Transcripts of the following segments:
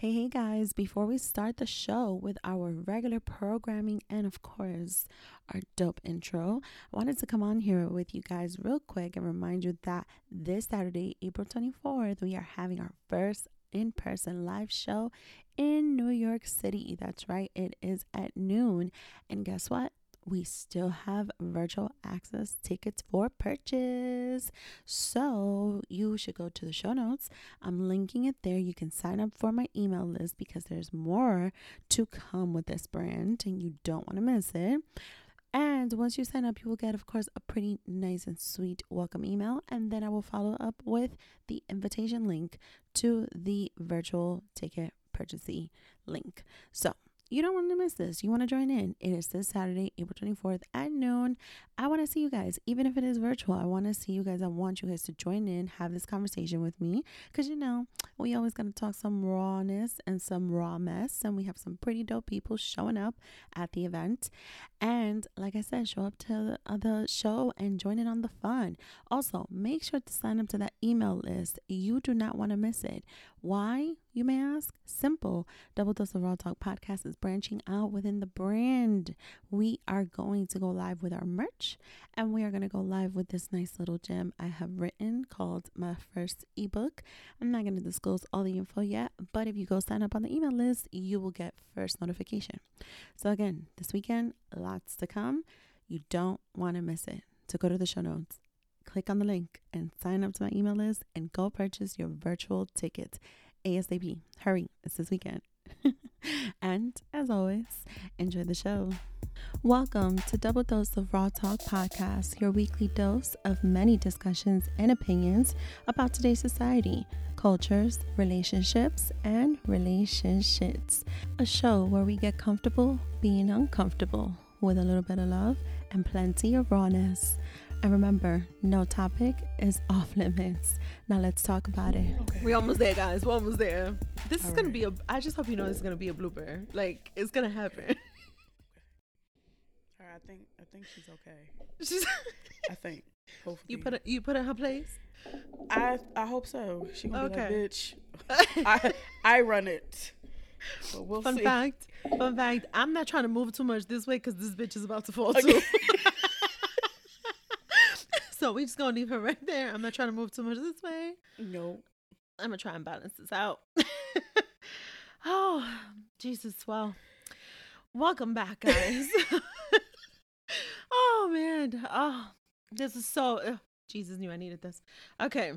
Hey, hey guys, before we start the show with our regular programming and, of course, our dope intro, I wanted to come on here with you guys real quick and remind you that this Saturday, April 24th, we are having our first in person live show in New York City. That's right, it is at noon. And guess what? We still have virtual access tickets for purchase. So you should go to the show notes. I'm linking it there. You can sign up for my email list because there's more to come with this brand and you don't want to miss it. And once you sign up, you will get, of course, a pretty nice and sweet welcome email. And then I will follow up with the invitation link to the virtual ticket purchasing link. So you don't want to miss this. You want to join in. It is this Saturday, April 24th at noon. I want to see you guys, even if it is virtual. I want to see you guys. I want you guys to join in, have this conversation with me. Because, you know, we always going to talk some rawness and some raw mess. And we have some pretty dope people showing up at the event. And like I said, show up to the, uh, the show and join in on the fun. Also, make sure to sign up to that email list. You do not want to miss it. Why, you may ask? Simple. Double Dose of Raw Talk podcast is branching out within the brand. We are going to go live with our merch and we are going to go live with this nice little gem I have written called my first ebook. I'm not going to disclose all the info yet, but if you go sign up on the email list, you will get first notification. So, again, this weekend, lots to come. You don't want to miss it. So, go to the show notes click on the link and sign up to my email list and go purchase your virtual tickets ASAP. Hurry, it's this weekend. and as always, enjoy the show. Welcome to Double Dose of Raw Talk Podcast, your weekly dose of many discussions and opinions about today's society, cultures, relationships, and relationships. A show where we get comfortable being uncomfortable with a little bit of love and plenty of rawness. And remember, no topic is off limits. Now let's talk about it. Okay. We almost there, guys. We're almost there. This All is gonna be a. I just hope you know this is gonna be a blooper. Like it's gonna happen. All right, I think I think she's okay. She's. I think. Hopefully. You put a, you put in her place. I I hope so. She gonna okay. be like, bitch. I I run it. But we'll fun see. fact. Fun fact. I'm not trying to move too much this way because this bitch is about to fall okay. too. So we just gonna leave her right there. I'm not trying to move too much this way. No. I'm gonna try and balance this out. oh, Jesus. Well, welcome back, guys. oh man. Oh, this is so. Uh, Jesus knew I needed this. Okay.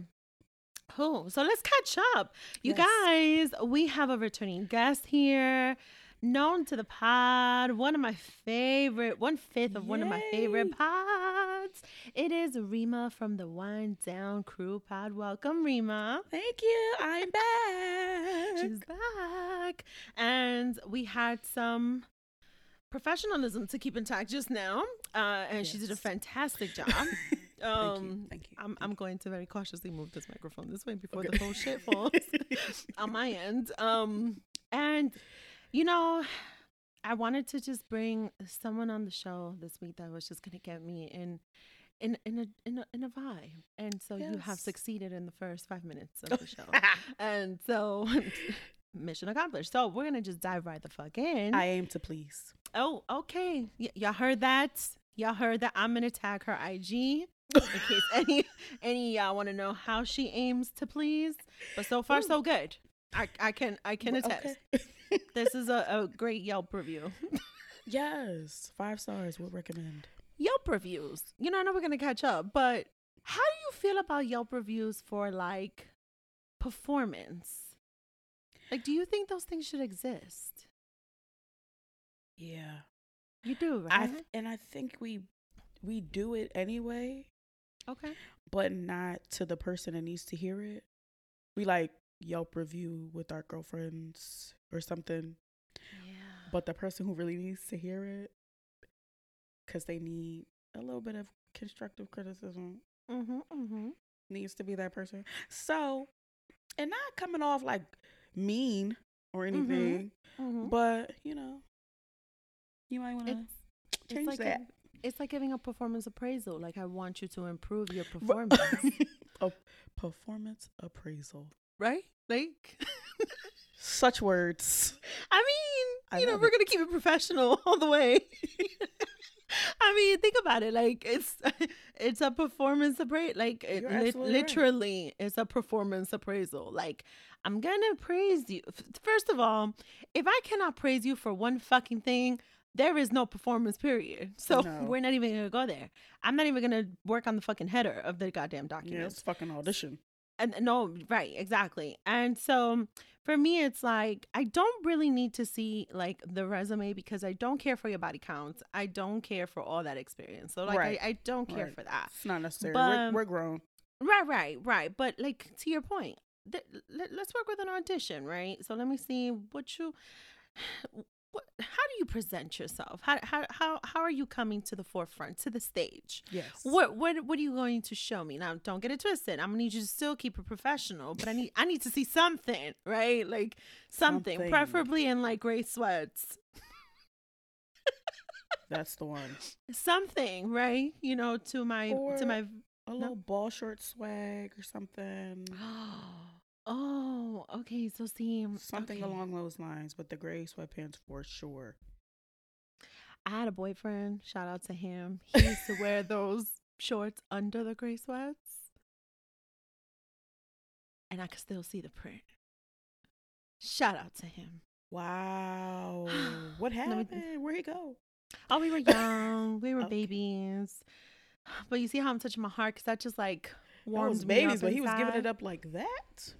Oh, so let's catch up. You yes. guys, we have a returning guest here known to the pod, one of my favorite, one fifth of Yay. one of my favorite pods. It is Rima from the Wind Down Crew pod. Welcome, Rima. Thank you. I'm back. She's back. And we had some professionalism to keep intact just now. Uh, and yes. she did a fantastic job. Um, thank you. Thank you. I'm, I'm going to very cautiously move this microphone this way before okay. the whole shit falls on my end. Um, and you know, I wanted to just bring someone on the show this week that was just going to get me in in in a in a, in a vibe. And so yes. you have succeeded in the first 5 minutes of the show. and so mission accomplished. So we're going to just dive right the fuck in. I aim to please. Oh, okay. Y- y'all heard that? Y'all heard that I'm going to tag her IG in case any any y'all want to know how she aims to please. But so far Ooh. so good. I I can I can attest. Okay this is a, a great Yelp review. yes, five stars would recommend. Yelp reviews. You know, I know we're gonna catch up, but how do you feel about Yelp reviews for like performance? Like, do you think those things should exist? Yeah, you do, right? I th- and I think we we do it anyway. Okay, but not to the person that needs to hear it. We like Yelp review with our girlfriends or something. Yeah. But the person who really needs to hear it, because they need a little bit of constructive criticism, mm-hmm, mm-hmm. needs to be that person. So, and not coming off like mean or mm-hmm. anything, mm-hmm. but you know, you might want to change like that. A, it's like giving a performance appraisal. Like I want you to improve your performance. a performance appraisal, right? Like Such words. I mean, you know, we're gonna keep it professional all the way. I mean, think about it. Like it's it's a performance appraisal. Like it, li- literally, right. it's a performance appraisal. Like I'm gonna praise you. First of all, if I cannot praise you for one fucking thing, there is no performance period. So no. we're not even gonna go there. I'm not even gonna work on the fucking header of the goddamn document. Yeah, it's fucking audition. And no, right, exactly. And so for me, it's like I don't really need to see like the resume because I don't care for your body counts. I don't care for all that experience. So like right. I, I don't care right. for that. It's not necessary. But, we're, we're grown. Right, right, right. But like to your point, th- let, let's work with an audition, right? So let me see what you what, how do you present yourself? How, how how how are you coming to the forefront, to the stage? Yes. What what what are you going to show me? Now, don't get it twisted. I'm gonna need you to still keep it professional, but I need I need to see something, right? Like something, something. preferably in like gray sweats. That's the one. Something, right? You know, to my or to my a little no? ball short swag or something. Oh, okay. So see something okay. along those lines, but the gray sweatpants for sure. I had a boyfriend. Shout out to him. He used to wear those shorts under the gray sweats, and I could still see the print. Shout out to him. Wow. what happened? Where'd he go? Oh, we were young. we were okay. babies. But you see how I'm touching my heart because that just like warms me babies, but he was giving it up like that.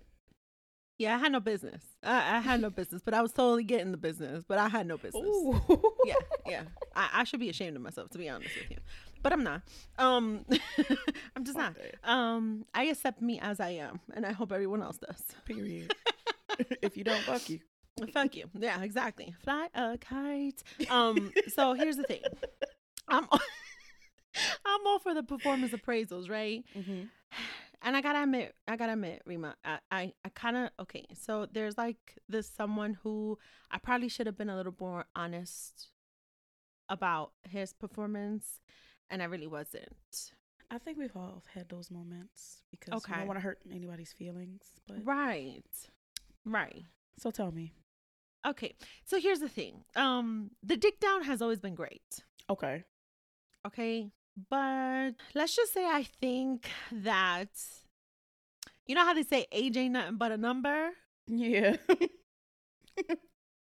Yeah, I had no business. I, I, had no business, but I was totally getting the business, but I had no business. Ooh. Yeah, yeah. I, I, should be ashamed of myself, to be honest with you, but I'm not. Um, I'm just not. Um, I accept me as I am, and I hope everyone else does. Period. if you don't, fuck you. Fuck you. Yeah, exactly. Fly a kite. Um. So here's the thing. I'm. I'm all for the performance appraisals, right? Mm-hmm and I gotta admit, I gotta admit, Rima, I, I, I kind of okay. So there's like this someone who I probably should have been a little more honest about his performance, and I really wasn't. I think we've all had those moments because okay. we don't want to hurt anybody's feelings. But right, right. So tell me. Okay, so here's the thing. Um, the dick down has always been great. Okay. Okay, but let's just say I think that you know how they say age ain't nothing but a number? Yeah.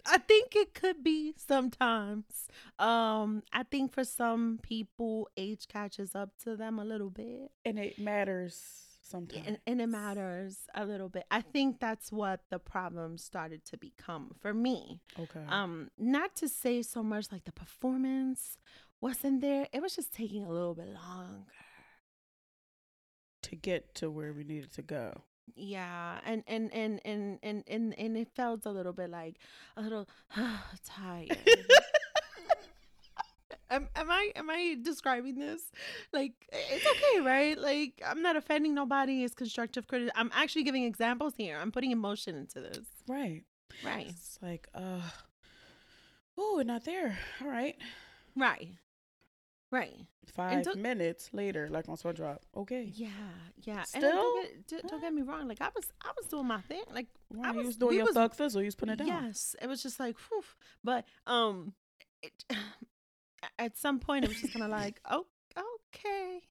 I think it could be sometimes. Um, I think for some people age catches up to them a little bit. And it matters sometimes. And, and, it matters a little bit. I think that's what the problem started to become for me. Okay. Um, not to say so much like the performance wasn't there. It was just taking a little bit longer to get to where we needed to go. Yeah, and and and and and and, and it felt a little bit like a little tired. am, am I am I describing this? Like it's okay, right? Like I'm not offending nobody. It's constructive criticism. I'm actually giving examples here. I'm putting emotion into this. Right. Right. It's like, uh, oh, we're not there. All right. Right. Right. Five minutes later, like on Sweat Drop. Okay. Yeah, yeah. Still, and don't get, don't get me wrong. Like I was, I was doing my thing. Like I was, was doing your was, thug fizzle. You was putting it down. Yes, it was just like, whew. but um, it, at some point it was just kind of like, oh, okay,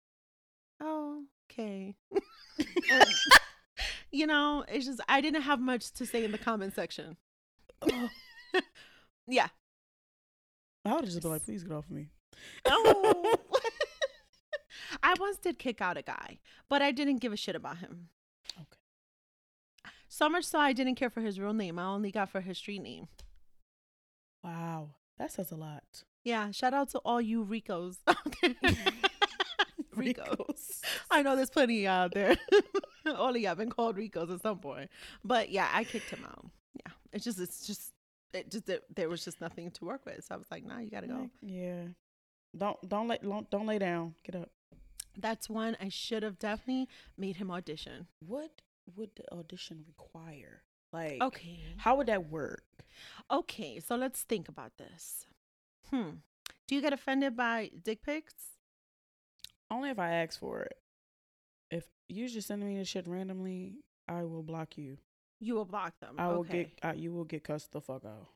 okay. you know, it's just I didn't have much to say in the comment section. yeah. I would have just been like, please get off of me. Oh. I once did kick out a guy, but I didn't give a shit about him. Okay. So much so I didn't care for his real name. I only got for his street name. Wow. That says a lot. Yeah. Shout out to all you Ricos. Ricos. I know there's plenty out there. all of y'all been called Ricos at some point. But yeah, I kicked him out. Yeah. It's just, it's just, it just, it, there was just nothing to work with. So I was like, nah, you got to go. Yeah. Don't don't let don't, don't lay down. Get up. That's one I should have definitely made him audition. What would the audition require? Like Okay. How would that work? Okay, so let's think about this. Hmm. Do you get offended by dick pics? Only if I ask for it. If you just send me the shit randomly, I will block you. You will block them. I will okay. get. Uh, you will get cussed the fuck out.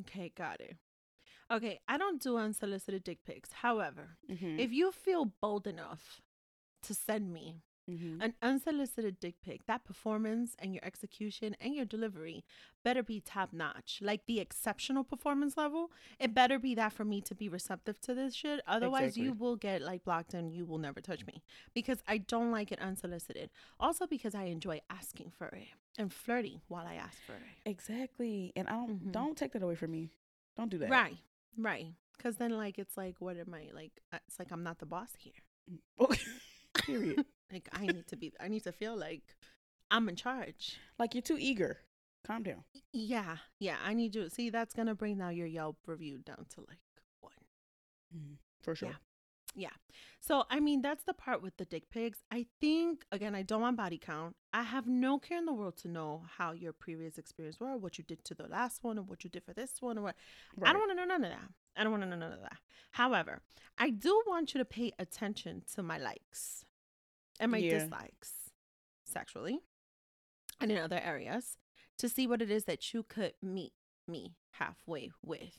Okay, got it. Okay, I don't do unsolicited dick pics. However, mm-hmm. if you feel bold enough to send me Mm-hmm. An unsolicited dick pic, that performance and your execution and your delivery better be top notch. Like the exceptional performance level, it better be that for me to be receptive to this shit. Otherwise, exactly. you will get like blocked and you will never touch me because I don't like it unsolicited. Also, because I enjoy asking for it and flirting while I ask for it. Exactly. And I don't, mm-hmm. don't take that away from me. Don't do that. Right. Right. Because then, like, it's like, what am I like? Uh, it's like I'm not the boss here. Okay. Period. Like I need to be I need to feel like I'm in charge. Like you're too eager. Calm down. Yeah. Yeah. I need you. See, that's gonna bring now your Yelp review down to like one. Mm, for sure. Yeah. Yeah. So, I mean, that's the part with the dick pics. I think, again, I don't want body count. I have no care in the world to know how your previous experience were, what you did to the last one, or what you did for this one, or what. Right. I don't want to know none of that. I don't want to know none of that. However, I do want you to pay attention to my likes and my yeah. dislikes sexually and in other areas to see what it is that you could meet me halfway with.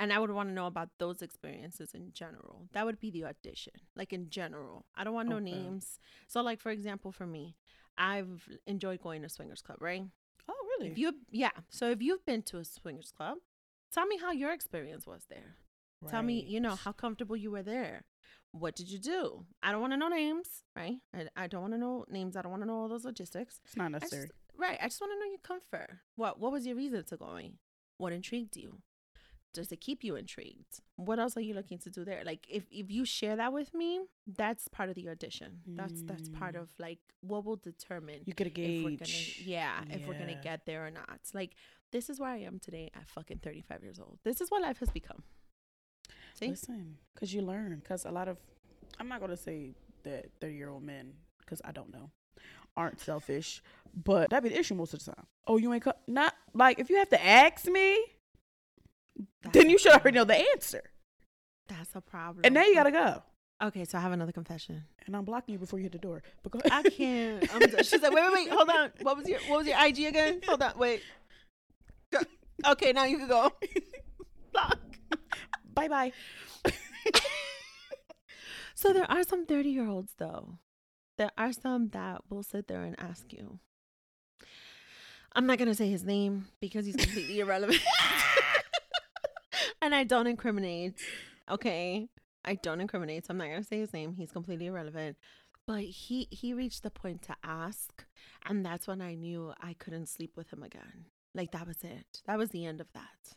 And I would want to know about those experiences in general. That would be the audition, like in general. I don't want no okay. names. So, like for example, for me, I've enjoyed going to swingers club, right? Oh, really? If you, yeah. So if you've been to a swingers club, tell me how your experience was there. Right. Tell me, you know, how comfortable you were there what did you do? I don't want to know names, right? I, I don't want to know names. I don't want to know all those logistics. It's not necessary. I just, right. I just want to know your comfort. What What was your reason to going? What intrigued you? Does it keep you intrigued? What else are you looking to do there? Like if, if you share that with me, that's part of the audition. That's that's part mm. of like what will determine you get a gauge. If we're gonna, yeah, yeah, if we're gonna get there or not. Like this is where I am today at fucking 35 years old. This is what life has become. See? Listen, because you learn. Because a lot of, I'm not going to say that 30 year old men, because I don't know, aren't selfish, but that be the issue most of the time. Oh, you ain't, co- not like if you have to ask me, That's then you should already know the answer. That's a problem. And now you got to go. Okay, so I have another confession. And I'm blocking you before you hit the door. Because I can't. I'm she's like, wait, wait, wait, hold on. What was your What was your IG again? Hold on, wait. Okay, now you can go. Block. Bye bye. so there are some 30 year olds though. There are some that will sit there and ask you. I'm not gonna say his name because he's completely irrelevant. and I don't incriminate. Okay. I don't incriminate, so I'm not gonna say his name. He's completely irrelevant. But he he reached the point to ask, and that's when I knew I couldn't sleep with him again. Like that was it. That was the end of that.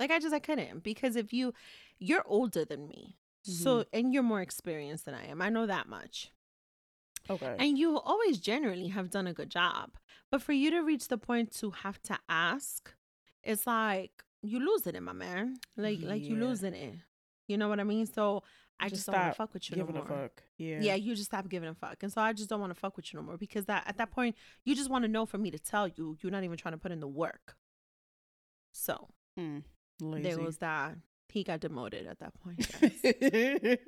Like I just I couldn't because if you you're older than me. Mm-hmm. So and you're more experienced than I am. I know that much. Okay. And you always generally have done a good job. But for you to reach the point to have to ask, it's like you losing it, my man. Like yeah. like you losing it. You know what I mean? So I just, just don't want to fuck with you giving no more. a fuck. Yeah. Yeah, you just stop giving a fuck. And so I just don't want to fuck with you no more because that at that point you just want to know for me to tell you you're not even trying to put in the work. So mm. There was that. He got demoted at that point.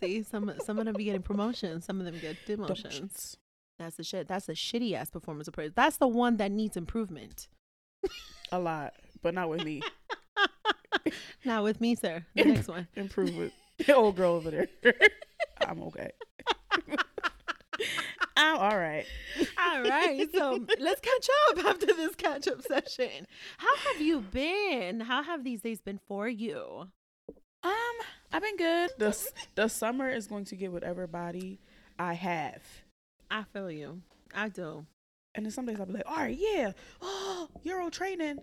See, some some of them be getting promotions. Some of them get demotions. That's the shit. That's a shitty ass performance appraisal. That's the one that needs improvement. a lot, but not with me. not with me, sir. The next one. Improvement. Old girl over there. I'm okay. Oh, all right. all right. So let's catch up after this catch up session. How have you been? How have these days been for you? Um, I've been good. The the summer is going to get whatever body I have. I feel you. I do. And then some days I'll be like, all right, yeah, oh, Euro training.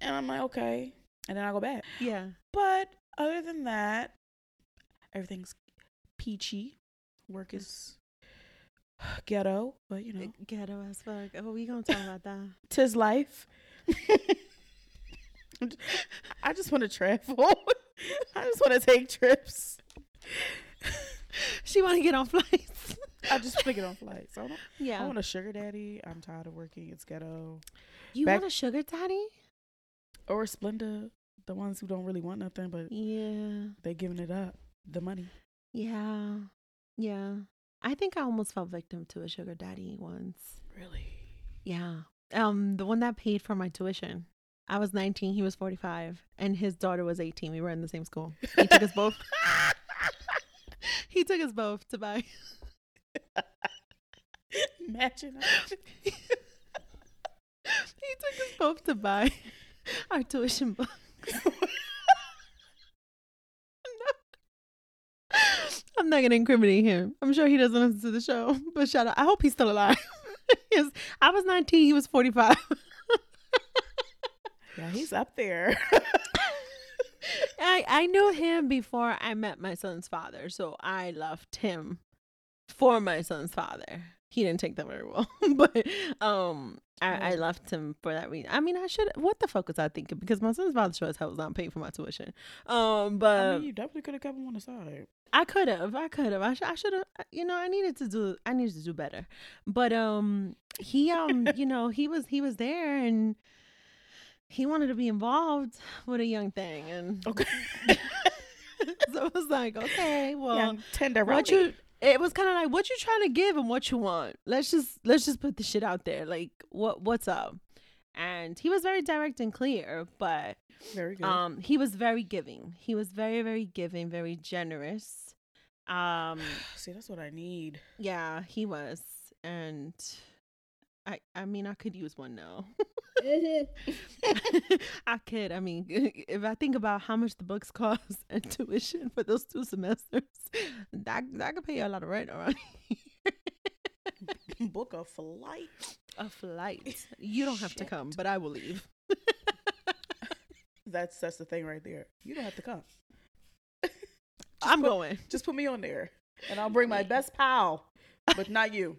And I'm like, okay. And then I go back. Yeah. But other than that, everything's peachy. Work is ghetto, but you uh, know, ghetto as fuck. Oh, we gonna talk about that. Tis life. I just want to travel. I just want to take trips. she want to get on flights. I just want to get on flights. I yeah. I want a sugar daddy. I'm tired of working. It's ghetto. You Back- want a sugar daddy? Or Splenda, the ones who don't really want nothing, but yeah, they giving it up, the money. Yeah, yeah. I think I almost fell victim to a sugar daddy once. Really? Yeah. Um, the one that paid for my tuition. I was 19, he was 45, and his daughter was 18. We were in the same school. He took us both. he took us both to buy. Imagine. he took us both to buy our tuition books. I'm not gonna incriminate him. I'm sure he doesn't listen to the show, but shout out. I hope he's still alive. I was 19. He was 45. yeah, he's up there. I I knew him before I met my son's father, so I loved him for my son's father. He didn't take that very well, but um, I, I left him for that reason. I mean, I should. What the fuck was I thinking? Because my son's father sure as hell was not paying for my tuition. Um, but I mean, you definitely could have kept him on the side. I could have. I could have. I, sh- I should have. You know, I needed to do. I needed to do better. But um, he um, you know, he was he was there and he wanted to be involved with a young thing and okay. so it was like, okay, well, Young tender what you it was kind of like what you trying to give and what you want. Let's just let's just put the shit out there. Like what what's up? And he was very direct and clear, but very good. um he was very giving. He was very very giving, very generous. Um See, that's what I need. yeah, he was. And I I mean I could use one now. I could. I mean, if I think about how much the books cost and tuition for those two semesters, that that could pay you a lot of rent around here. Book a flight. A flight. You don't have to come, but I will leave. That's that's the thing right there. You don't have to come. I'm put- going. Just put me on there, and I'll bring my best pal, but not you.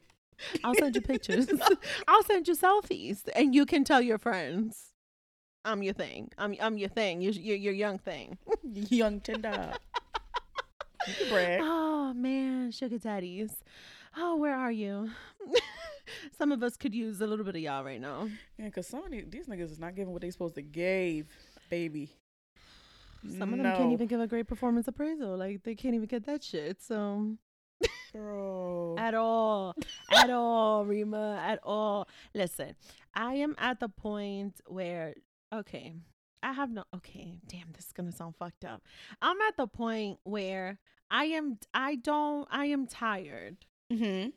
I'll send you pictures. I'll send you selfies, and you can tell your friends, "I'm your thing. I'm I'm your thing. You're you're your young thing." Young Tinder. You can brag. Oh man, sugar daddies. Oh, where are you? Some of us could use a little bit of y'all right now. Yeah, because some of these, these niggas is not giving what they supposed to give, baby. Some of them can't even give a great performance appraisal. Like they can't even get that shit. So At all, at all, Rima, at all. Listen, I am at the point where okay, I have no. Okay, damn, this is gonna sound fucked up. I'm at the point where I am. I don't. I am tired. Mm-hmm.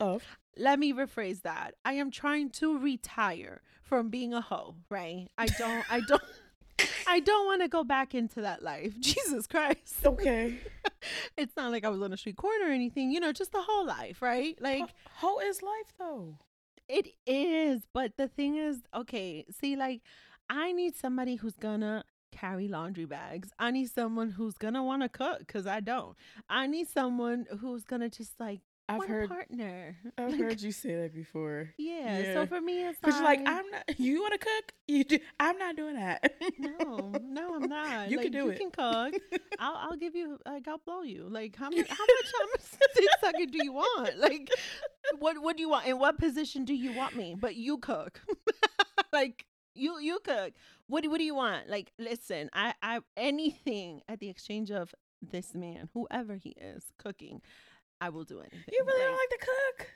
Of. let me rephrase that. I am trying to retire from being a hoe, right? I don't I don't I don't want to go back into that life. Jesus Christ. Okay. it's not like I was on a street corner or anything, you know, just the whole life, right? Like How is life though? it is, but the thing is, okay, see like I need somebody who's gonna carry laundry bags. I need someone who's gonna want to cook cuz I don't. I need someone who's gonna just like I've a heard partner. I've Like, heard you say that before. Yeah, Yeah. So for me, it's Cause like, like, I'm not. You want to cook? You do. I'm not doing that. no, no, I'm not. You like, can do you it. You can cook. I'll, I'll give you, like, I'll blow you. Like, how much, how much, how much dick sucking do you want? Like, what, what do you want? In what position do you want me? But you cook. like, you, you cook. What, do- what do you want? Like, listen, I, I, anything at the exchange of this man, whoever he is, cooking, I will do anything. you really Like, don't like to cook?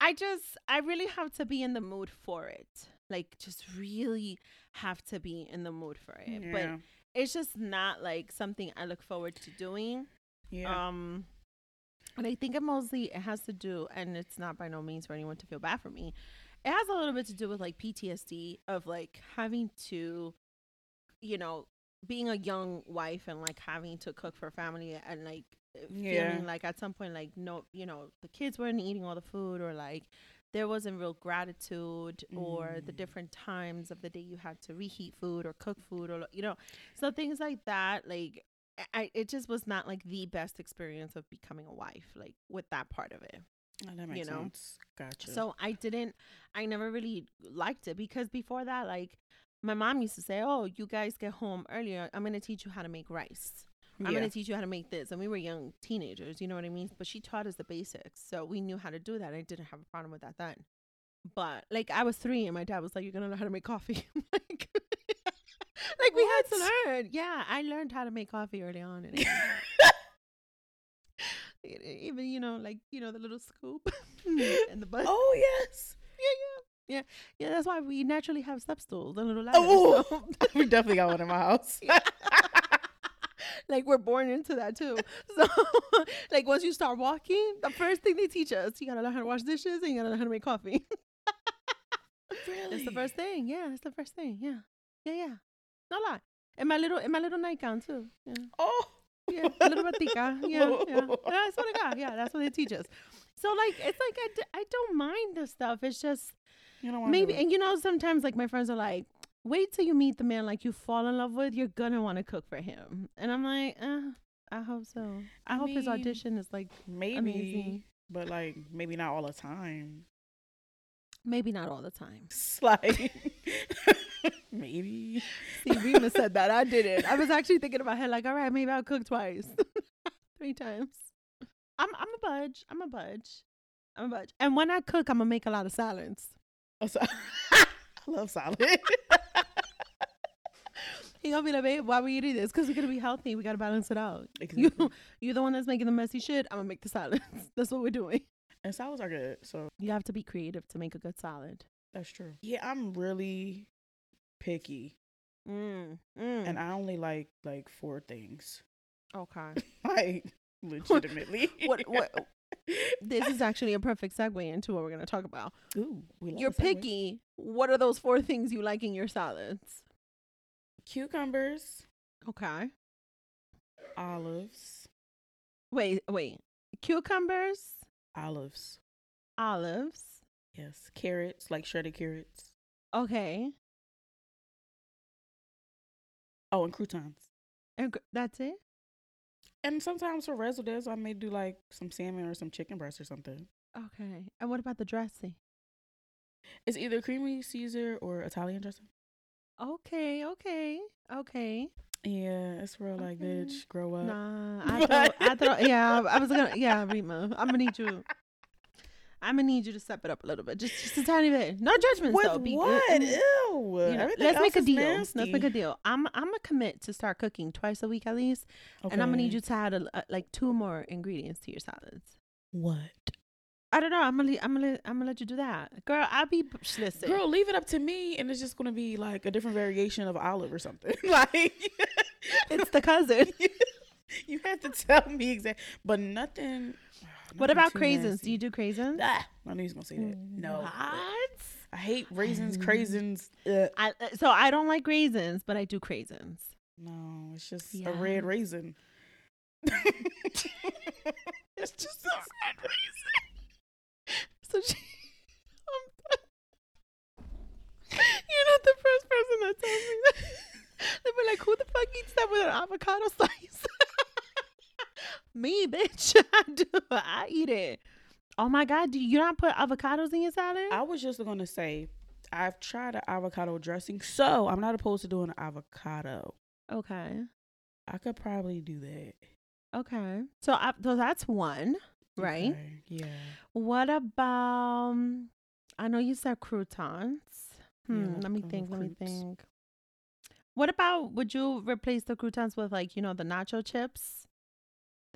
I just I really have to be in the mood for it. Like just really have to be in the mood for it. But it's just not like something I look forward to doing. yeah. Um and I think it mostly it has to do and it's not by no means for anyone to feel bad for me. It has a little bit to do with like PTSD of like having to you know, being a young wife and like having to cook for family and like Yeah. feeling like at some point like no you know the kids weren't eating all the food or like there wasn't real gratitude or the Mm. different times of the day you had to reheat food or cook food or you know so things like that like I, it just was not like the best experience of becoming a wife like with that part of it Oh, that makes you know. sense. Gotcha. so I didn't, I never really liked it because before that, like my mom used to say, "Oh, you guys get home earlier. I'm gonna teach you how to make rice. I'm yeah. gonna teach you how to make this." And we were young teenagers, you know what I mean? But she taught us the basics, so we knew how to do that. I didn't have a problem with that then. But like I was three, and my dad was like, "You're gonna know how to make coffee." like, like we had to learn. Yeah, I learned how to make coffee early on, and even you know, like you know, the little scoop hmm. and the bun. oh yes. Yeah, yeah. Yeah, yeah. That's why we naturally have step stools and little ladders. Oh, we definitely got one in my house. Like we're born into that too. So, like once you start walking, the first thing they teach us, you gotta learn how to wash dishes and you gotta learn how to make coffee. really? That's the first thing. Yeah, that's the first thing. Yeah, yeah, yeah. No lie. In my little, in my little nightgown too. Yeah. Oh. Yeah, a little batica. Yeah, yeah. yeah. That's what I got. Yeah, that's what they teach us. So like, it's like I d- I don't mind the stuff. It's just you know maybe, and you know sometimes like my friends are like, wait till you meet the man like you fall in love with. You're gonna want to cook for him, and I'm like, eh, I hope so. I, I hope mean, his audition is like maybe, amazing. but like maybe not all the time. Maybe not all the time. Like maybe. See, Rima said that. I didn't. I was actually thinking about my head, like, all right, maybe I'll cook twice, three times. I'm I'm a budge. I'm a budge. I'm a budge. And when I cook, I'm gonna make a lot of salads. Oh, so- I love salad. he gonna be like, babe, why we eating this? Because we're gonna be healthy. We gotta balance it out. Exactly. You, you're the one that's making the messy shit. I'm gonna make the salads. that's what we're doing. And salads are good. So you have to be creative to make a good salad. That's true. Yeah, I'm really picky. Mm, mm. And I only like like four things. Okay. like legitimately. what what this is actually a perfect segue into what we're going to talk about. Ooh, You're picky. What are those four things you like in your salads? Cucumbers. Okay. Olives. Wait, wait. Cucumbers. Olives. Olives. Yes. Carrots, like shredded carrots. Okay. Oh, and croutons. And that's it? And sometimes for residents, I may do like some salmon or some chicken breast or something. Okay. And what about the dressing? It's either creamy Caesar or Italian dressing. Okay, okay, okay. Yeah, it's real like okay. bitch, grow up. Nah, I thought, I thought, yeah, I was gonna, yeah, Rima, I'm gonna need you. I'm gonna need you to step it up a little bit, just just a tiny bit. No judgment, With though. Be what? Good. Ew. You know, let's make a deal. Nasty. Let's make a deal. I'm I'm gonna commit to start cooking twice a week at least, okay. and I'm gonna need you to add a, a, like two more ingredients to your salads. What? I don't know. I'm gonna, I'm gonna, I'm gonna let you do that, girl. I'll be listen. Girl, leave it up to me, and it's just gonna be like a different variation of olive or something. like it's the cousin. you have to tell me exactly, but nothing what about craisins? Nasty. Do you do craisins? Ah, I knew he was gonna say that. No. What? I hate raisins, craisins. I, uh, so I don't like raisins, but I do craisins. No, it's just yeah. a red raisin. it's just a red raisin. So she, you're not the first person that tells me that. They be like, "Who the fuck eats that with an avocado slice?" Me, bitch. I do. I eat it. Oh my god, do you not put avocados in your salad? I was just gonna say, I've tried an avocado dressing, so I'm not opposed to doing an avocado. Okay. I could probably do that. Okay. So, I, so that's one, right? Okay. Yeah. What about? I know you said croutons. Hmm. Yeah, let me think. Let me think. What about? Would you replace the croutons with like you know the nacho chips?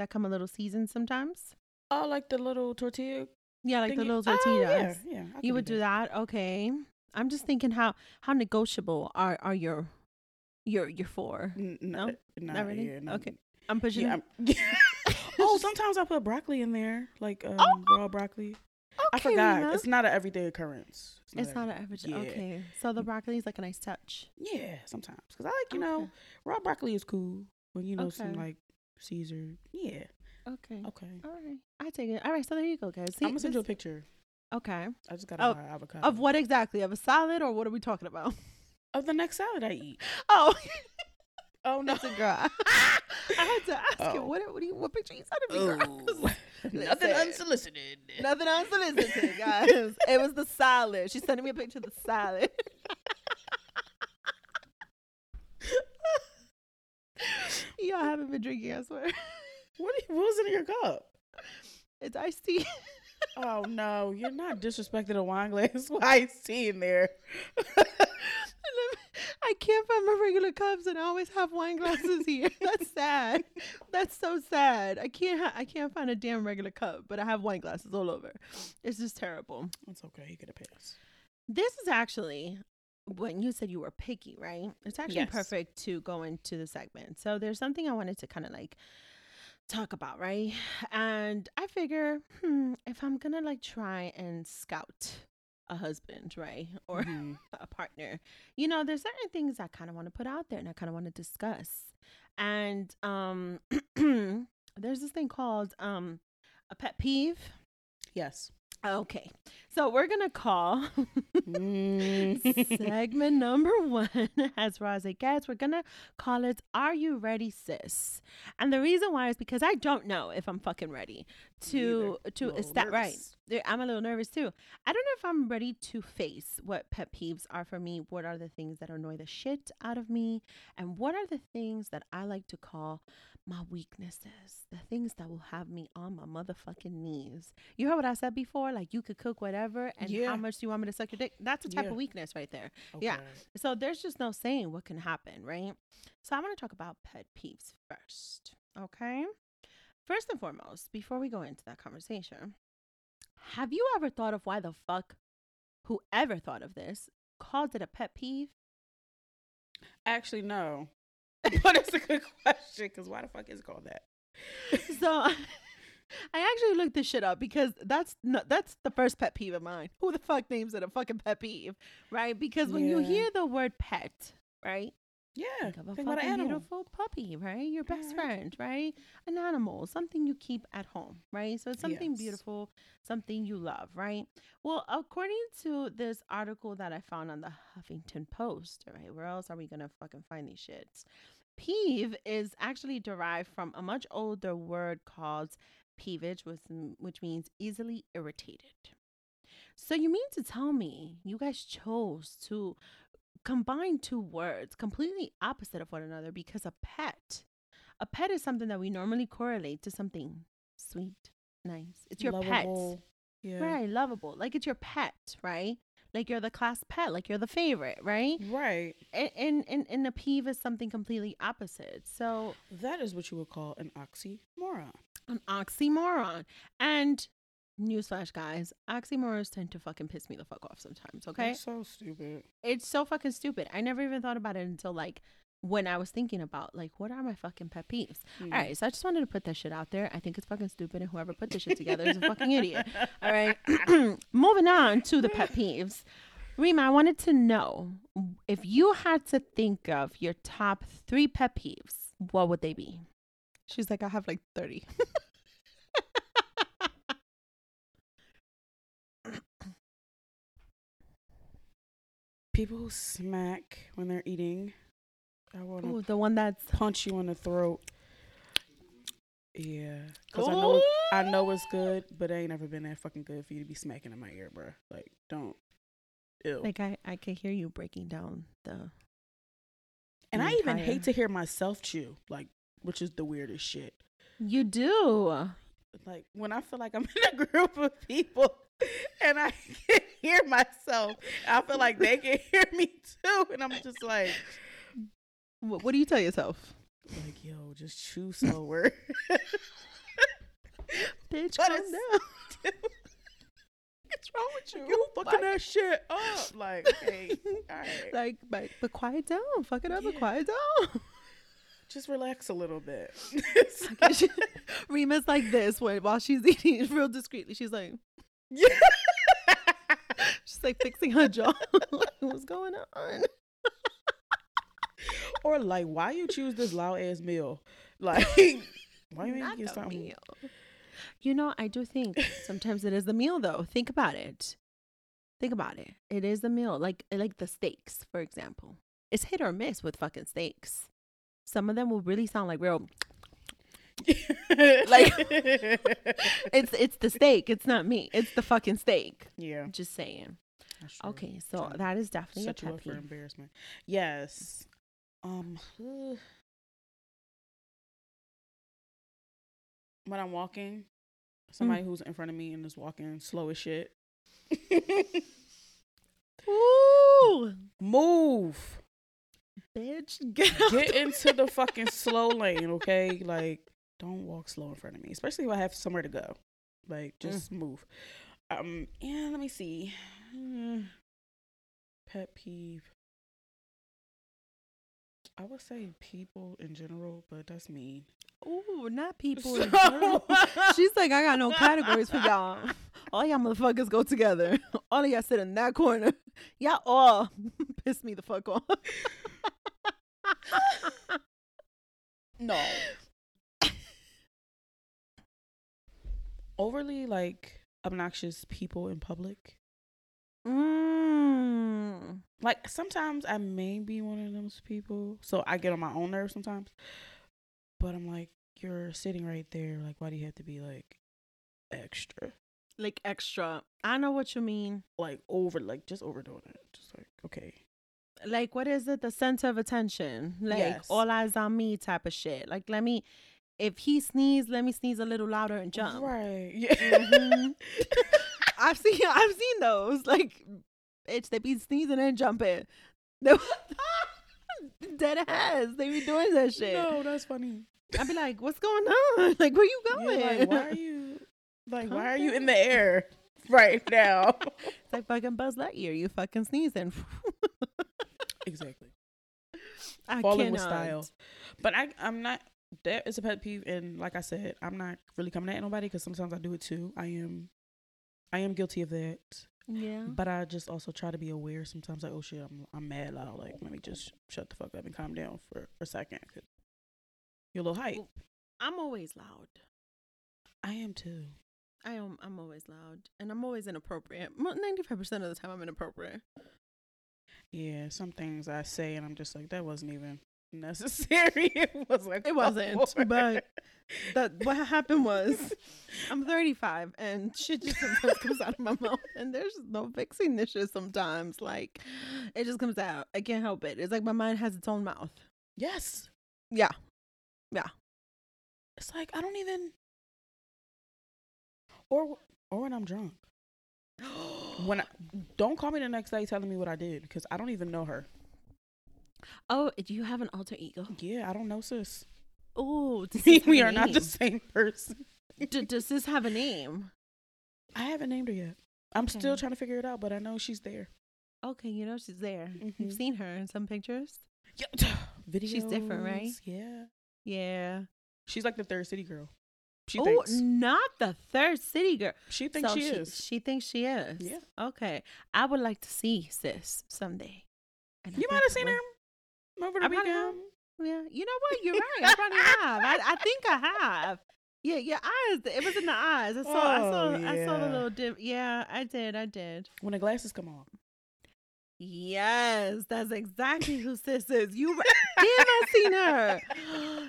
That come a little seasoned sometimes. Oh, like the little tortilla. Yeah, like thingy? the little tortillas. Oh, yeah, yeah. You would do that. that. Okay. I'm just thinking how how negotiable are are your your your four? N- no, not, not really. Yeah, not, okay, I'm pushing. Yeah, I'm, oh, sometimes I put broccoli in there, like um, oh. raw broccoli. Okay, I forgot. It's not an everyday occurrence. It's not, it's not an everyday. Yeah. Okay, so the broccoli is like a nice touch. Yeah, sometimes because I like you okay. know raw broccoli is cool when you know okay. some like Caesar. Yeah. Okay. Okay. All right. I take it. All right. So there you go, guys. See, I'm gonna send you a picture. Okay. I just gotta oh, buy avocado. Of what exactly? Of a salad or what are we talking about? Of the next salad I eat. Oh. oh no, girl. I had to ask oh. you what what, you, what picture you sent me, girl? nothing unsolicited. Nothing unsolicited, guys. it was the salad. She's sending me a picture of the salad. Y'all haven't been drinking, I swear. What, what was in your cup? It's iced tea. oh no, you're not disrespecting a wine glass with iced tea in there. I can't find my regular cups, and I always have wine glasses here. That's sad. That's so sad. I can't. Ha- I can't find a damn regular cup, but I have wine glasses all over. It's just terrible. It's okay. You get a pass. this is actually when you said you were picky, right? It's actually yes. perfect to go into the segment. So there's something I wanted to kind of like talk about, right? And I figure, hmm, if I'm gonna like try and scout a husband, right? Or mm-hmm. a partner, you know, there's certain things I kind of want to put out there and I kind of want to discuss. And um there's this thing called um a pet peeve. Yes. Okay. So we're going to call mm. segment number one, as Roz gets, we're going to call it Are You Ready, Sis? And the reason why is because I don't know if I'm fucking ready to, to, is that right? I'm a little nervous too. I don't know if I'm ready to face what pet peeves are for me. What are the things that annoy the shit out of me? And what are the things that I like to call my weaknesses, the things that will have me on my motherfucking knees. You heard what I said before? Like you could cook whatever, and yeah. how much do you want me to suck your dick? That's a type yeah. of weakness right there. Okay. Yeah. So there's just no saying what can happen, right? So I want to talk about pet peeves first. Okay. First and foremost, before we go into that conversation, have you ever thought of why the fuck whoever thought of this called it a pet peeve? Actually, no. but it's a good question because why the fuck is it called that? so I actually looked this shit up because that's not, that's the first pet peeve of mine. Who the fuck names it a fucking pet peeve, right? Because when yeah. you hear the word pet, right? Yeah, think of a think fucking beautiful puppy, right? Your best yeah. friend, right? An animal, something you keep at home, right? So it's something yes. beautiful, something you love, right? Well, according to this article that I found on the Huffington Post, right? Where else are we gonna fucking find these shits? Peeve is actually derived from a much older word called peevish, which, which means easily irritated. So you mean to tell me you guys chose to combine two words completely opposite of one another because a pet, a pet is something that we normally correlate to something sweet, nice. It's your lovable. pet. Yeah. Right, lovable. Like it's your pet, right? like you're the class pet, like you're the favorite, right? Right. And and and a peeve is something completely opposite. So that is what you would call an oxymoron. An oxymoron. And newsflash, guys, oxymorons tend to fucking piss me the fuck off sometimes. Okay. That's so stupid. It's so fucking stupid. I never even thought about it until like when I was thinking about like what are my fucking pet peeves. Mm. All right, so I just wanted to put that shit out there. I think it's fucking stupid, and whoever put this shit together is a fucking idiot. All right, moving on to the pet peeves. Rima, I wanted to know if you had to think of your top three pet peeves, what would they be? She's like, I have like thirty. People who smack when they're eating. I want the one that's punch you in the throat. Yeah, because I know I know it's good, but it ain't never been that fucking good for you to be smacking in my ear, bro. Like, don't. Ew. Like I, I can hear you breaking down the. And the I even hate to hear myself chew, like, which is the weirdest shit. You do. Like when I feel like I'm in a group of people and I can hear myself, I feel like they can hear me too, and I'm just like. What, what do you tell yourself? Like, yo, just chew slower. Bitch, calm down. What's wrong with you? You fucking like, that shit up. Like, hey, all right. Like, but, but quiet down. Fuck it up, yeah. but quiet down. Just relax a little bit. Rima's like this when while she's eating real discreetly. She's like, yeah. she's like fixing her jaw. Like, what's going on? or like, why you choose this loud ass meal? Like, why you make something? Meal. You know, I do think sometimes it is the meal though. Think about it. Think about it. It is the meal. Like like the steaks, for example. It's hit or miss with fucking steaks. Some of them will really sound like real like it's it's the steak. It's not me. It's the fucking steak. Yeah. Just saying. Okay, so that is definitely a pet peeve. embarrassment. Yes. Um, when I'm walking, somebody mm. who's in front of me and is walking slow as shit. Ooh, move, bitch, get, get into the fucking slow lane, okay? Like, don't walk slow in front of me, especially if I have somewhere to go. Like, just mm. move. Um, and let me see. pet peeve. I would say people in general, but that's mean. Ooh, not people. So, She's like, I got no categories for y'all. All y'all motherfuckers go together. All of y'all sit in that corner. Y'all all piss me the fuck off. no. Overly like obnoxious people in public. Mm. Like sometimes I may be one of those people, so I get on my own nerves sometimes. But I'm like, you're sitting right there. Like, why do you have to be like extra? Like extra. I know what you mean. Like over, like just overdoing it. Just like okay. Like what is it? The center of attention. Like yes. all eyes on me type of shit. Like let me. If he sneeze, let me sneeze a little louder and jump. Right. Yeah. Mm-hmm. I've seen. I've seen those. Like, bitch, they be sneezing and jumping. Dead ass. They be doing that shit. No, that's funny. I'd be like, "What's going on? Like, where you going? Yeah, like, why are you like, why are you in the air right now? it's like fucking Buzz Lightyear. You fucking sneezing. exactly. I Falling cannot. with style. But I, I'm not. That is a pet peeve, and like I said, I'm not really coming at nobody because sometimes I do it too. I am, I am guilty of that. Yeah. But I just also try to be aware. Sometimes like, oh shit, I'm I'm mad loud. Like, let me just shut the fuck up and calm down for a second. Cause you're a little hype. I'm always loud. I am too. I am. I'm always loud, and I'm always inappropriate. Ninety five percent of the time, I'm inappropriate. Yeah, some things I say, and I'm just like, that wasn't even necessary. it was like it wasn't, but that what happened was, I'm 35, and shit just sometimes comes out of my mouth, and there's no fixing this shit. Sometimes, like, it just comes out. I can't help it. It's like my mind has its own mouth. Yes. Yeah. Yeah. It's like I don't even or or when I'm drunk. when I, don't call me the next day telling me what I did because I don't even know her. Oh, do you have an alter ego? Yeah, I don't know, sis. Oh, we are not the same person. D- does this have a name? I haven't named her yet. I'm okay. still trying to figure it out, but I know she's there. Okay, you know she's there. Mm-hmm. You've seen her in some pictures. Yeah, videos. She's different, right? Yeah. Yeah. She's like the third city girl. She oh, thinks. not the third city girl. She thinks so she, she, is. She thinks she is. Yeah. Okay. I would like to see sis someday. And you might have seen her over the I weekend. Yeah. You know what? You're right. I probably have. I, I think I have. Yeah, your eyes. It was in the eyes. I saw. Oh, I saw. Yeah. I saw the little dip. Yeah, I did. I did. When the glasses come off. Yes, that's exactly who sis is. You damn, I seen her.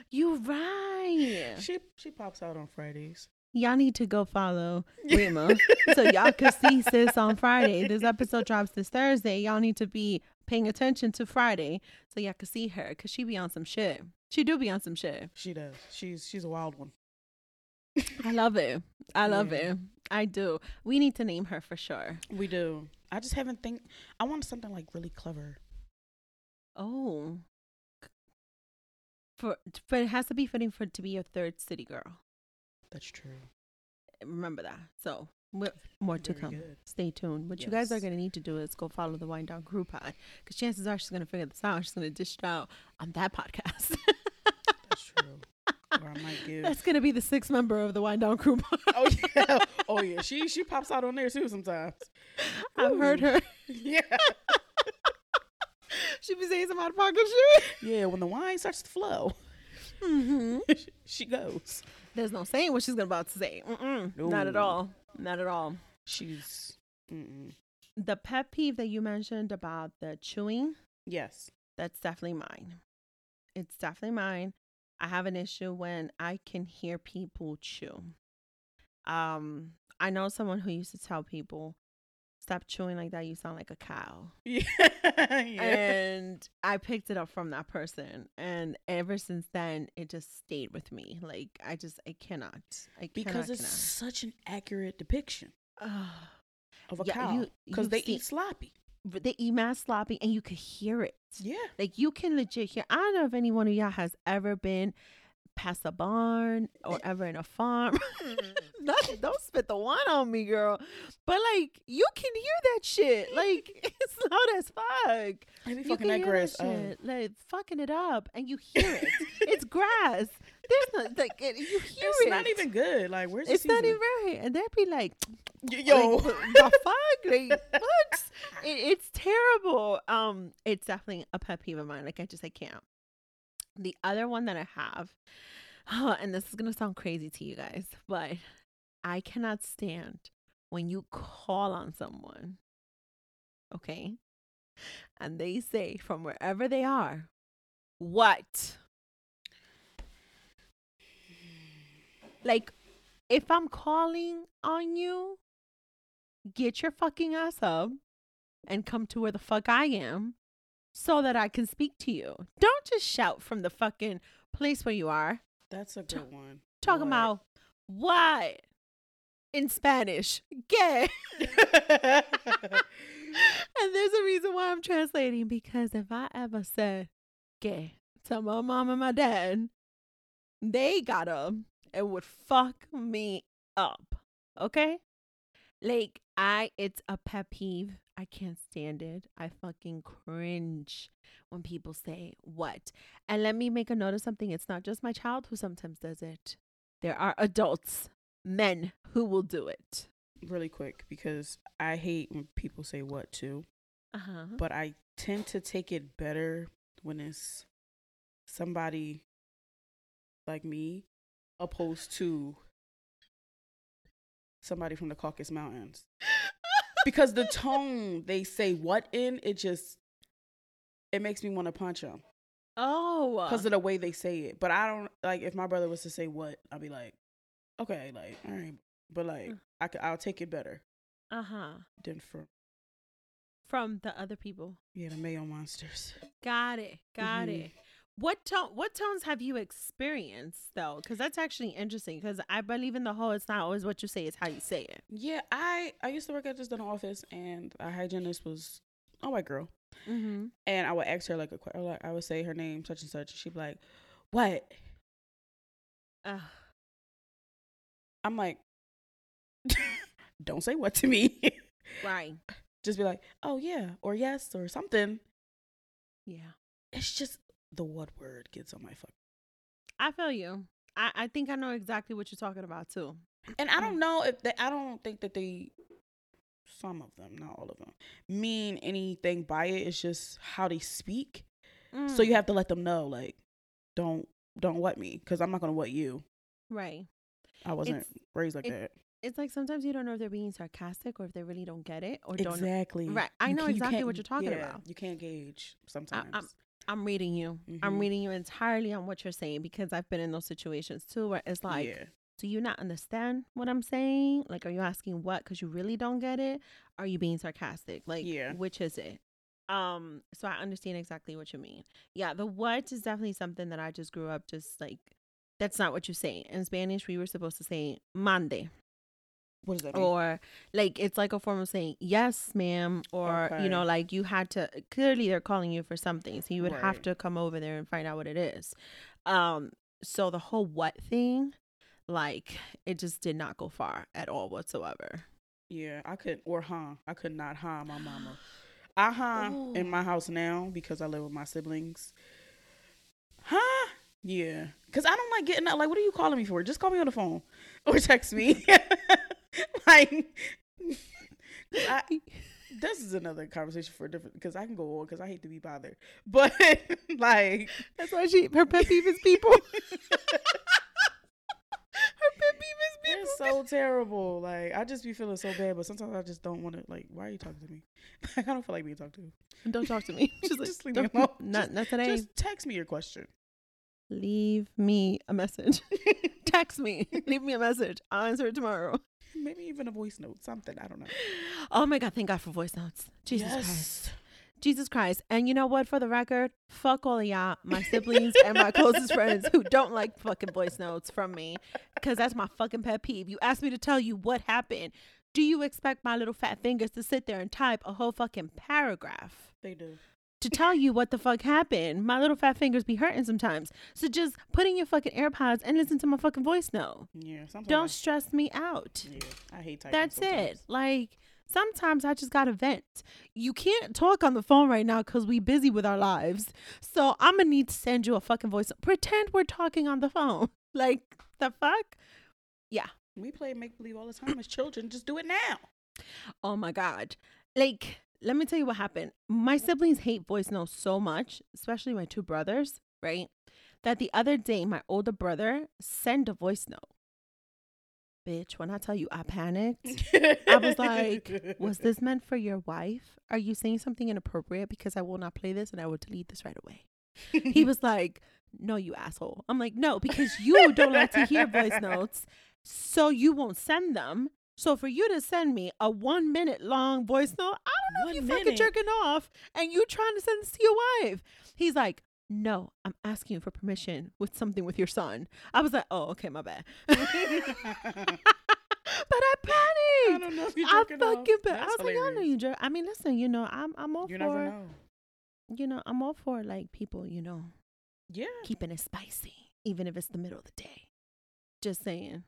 You right. She she pops out on Fridays. Y'all need to go follow Rima so y'all can see sis on Friday. This episode drops this Thursday. Y'all need to be paying attention to Friday so y'all can see her because she be on some shit. She do be on some shit. She does. She's she's a wild one. I love it. I love yeah. it. I do. We need to name her for sure. We do. I just haven't think. I want something like really clever. Oh. For but it has to be fitting for to be your third city girl. That's true. Remember that. So more to come. Good. Stay tuned. What yes. you guys are going to need to do is go follow the Wind Down Crew pod because chances are she's going to figure this out. She's going to dish it out on that podcast. That's true. Or I might give. That's gonna be the sixth member of the Wind Down Crew. pod. oh yeah, oh yeah. She she pops out on there too sometimes. I've heard her. Yeah. she be saying some out of pocket shit. Yeah, when the wine starts to flow, mm-hmm. she goes. There's no saying what she's about to say. Not at all. Not at all. She's. Mm-mm. The pet peeve that you mentioned about the chewing. Yes. That's definitely mine. It's definitely mine. I have an issue when I can hear people chew. Um, I know someone who used to tell people, "Stop chewing like that. You sound like a cow." Yeah, yeah. And I picked it up from that person, and ever since then, it just stayed with me. Like I just, I cannot. I because cannot, it's cannot. such an accurate depiction of a yeah, cow because they eat sloppy they eat mad sloppy and you could hear it. Yeah. Like you can legit hear. I don't know if any one of y'all has ever been past a barn or ever in a farm. Mm, mm, mm. Not, don't spit the wine on me, girl. But like, you can hear that shit. Like, it's loud as fuck. I be fucking that grass that shit, like fucking it up, and you hear it. it's grass. There's not like it, you hear it's it. It's not even good. Like, where's it's not even right? And they'd be like, yo, like, the fuck, like what? It, it's terrible. Um, it's definitely a pet peeve of mine. Like, I just I can't. The other one that I have, and this is gonna sound crazy to you guys, but I cannot stand when you call on someone, okay, and they say from wherever they are, what? Like, if I'm calling on you, get your fucking ass up and come to where the fuck I am so that I can speak to you. Don't just shout from the fucking place where you are. That's a good one. Talking about what? In Spanish. Gay. and there's a reason why I'm translating because if I ever said gay to my mom and my dad, they got up and would fuck me up. Okay? Like I it's a pet peeve. I can't stand it. I fucking cringe when people say what. And let me make a note of something. It's not just my child who sometimes does it. There are adults, men who will do it. Really quick because I hate when people say what too. Uh-huh. But I tend to take it better when it's somebody like me opposed to somebody from the Caucasus Mountains. because the tone they say what in, it just it makes me want to punch them. Oh, because of the way they say it. But I don't like if my brother was to say what, I'd be like, okay, like all right, but like mm. I could, I'll take it better. Uh huh. Than from from the other people. Yeah, the Mayo monsters. Got it. Got mm-hmm. it. What tone? What tones have you experienced though? Because that's actually interesting. Because I believe in the whole. It's not always what you say; it's how you say it. Yeah, I I used to work at this dental office, and our hygienist was a white girl, mm-hmm. and I would ask her like a like I would say her name such and such, and she'd be like, "What?" Uh. I'm like, "Don't say what to me." right. Just be like, "Oh yeah," or "Yes," or something. Yeah. It's just the what word gets on my fuck. I feel you. I, I think I know exactly what you're talking about too. And I don't know if they I don't think that they some of them, not all of them, mean anything by it. It's just how they speak. Mm. So you have to let them know, like, don't don't what me, because I'm not gonna what you. Right. I wasn't it's, raised like it, that. It's like sometimes you don't know if they're being sarcastic or if they really don't get it or don't exactly. Right. I you know exactly what you're talking yeah, about. You can't gauge sometimes. I, I'm reading you. Mm-hmm. I'm reading you entirely on what you're saying because I've been in those situations too where it's like, yeah. do you not understand what I'm saying? Like, are you asking what because you really don't get it? Are you being sarcastic? Like, yeah. which is it? Um, so I understand exactly what you mean. Yeah, the what is definitely something that I just grew up just like that's not what you say. In Spanish, we were supposed to say mande. What does that mean? Or like it's like a form of saying yes, ma'am, or okay. you know, like you had to clearly they're calling you for something, so you would right. have to come over there and find out what it is. Um, so the whole what thing, like it just did not go far at all whatsoever. Yeah, I could or huh, I could not huh my mama. I huh Ooh. in my house now because I live with my siblings. Huh? Yeah, because I don't like getting up. Like, what are you calling me for? Just call me on the phone or text me. like, I, this is another conversation for a different because I can go on because I hate to be bothered. But like, that's why she her pet peeve is people. her pet peeve is people. It's so terrible. Like, I just be feeling so bad, but sometimes I just don't want to. Like, why are you talking to me? Like, I don't feel like being talked to. Don't talk to me. Just, like, just leave me alone. Not, not today. Just text me your question leave me a message. Text me. leave me a message. I'll answer it tomorrow. Maybe even a voice note, something. I don't know. Oh my God. Thank God for voice notes. Jesus yes. Christ. Jesus Christ. And you know what? For the record, fuck all of y'all, my siblings and my closest friends who don't like fucking voice notes from me because that's my fucking pet peeve. You asked me to tell you what happened. Do you expect my little fat fingers to sit there and type a whole fucking paragraph? They do to tell you what the fuck happened. My little fat fingers be hurting sometimes. So just put in your fucking AirPods and listen to my fucking voice note. Yeah, Don't stress me out. Yeah, I hate typing. That's sometimes. it. Like sometimes I just gotta vent. You can't talk on the phone right now because we busy with our lives. So I'm gonna need to send you a fucking voice. Pretend we're talking on the phone. Like the fuck? Yeah. We play make believe all the time as children. Just do it now. Oh my god. Like let me tell you what happened. My siblings hate voice notes so much, especially my two brothers, right? That the other day my older brother sent a voice note. Bitch, when I tell you I panicked, I was like, was this meant for your wife? Are you saying something inappropriate? Because I will not play this and I will delete this right away. he was like, no, you asshole. I'm like, no, because you don't like to hear voice notes, so you won't send them. So for you to send me a one minute long voice note, I don't know One if you fucking jerking off and you trying to send this to your wife. He's like, no, I'm asking you for permission with something with your son. I was like, oh, okay, my bad. but I I panicked. don't know if you're I off. fucking pa- I was like, I know you jerk. I mean, listen, you know, I'm I'm all You for never know. you know, I'm all for like people, you know, Yeah. keeping it spicy, even if it's the middle of the day. Just saying.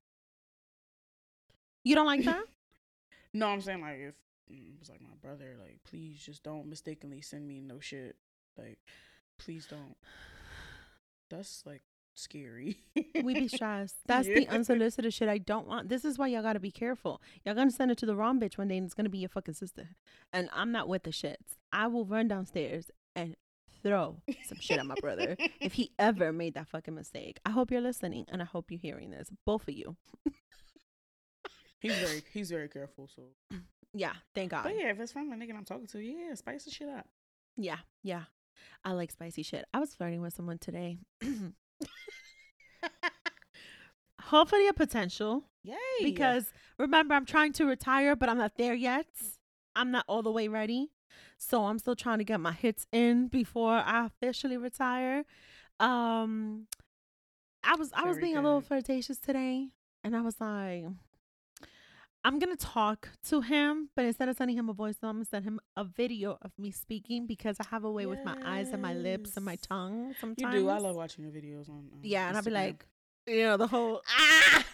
You don't like that? No, I'm saying like if mm, it was like my brother, like please just don't mistakenly send me no shit. Like, please don't. That's like scary. we be stressed. That's the unsolicited shit I don't want. This is why y'all gotta be careful. Y'all gonna send it to the wrong bitch one day and it's gonna be your fucking sister. And I'm not with the shits. I will run downstairs and throw some shit at my brother if he ever made that fucking mistake. I hope you're listening and I hope you're hearing this. Both of you. he's very he's very careful. So, Yeah, thank God. but yeah, if it's from a nigga I'm talking to, yeah, spice the shit up. Yeah, yeah. I like spicy shit. I was flirting with someone today. Hopefully a potential. Yay! Because remember, I'm trying to retire, but I'm not there yet. I'm not all the way ready. So I'm still trying to get my hits in before I officially retire. Um I was I was Very being a little flirtatious today and I was like I'm gonna talk to him, but instead of sending him a voice note, I'm gonna send him a video of me speaking because I have a way with my eyes and my lips and my Yes. tongue you do. I love watching your videos on. um, Yeah, and I'll be like, you know, the whole ah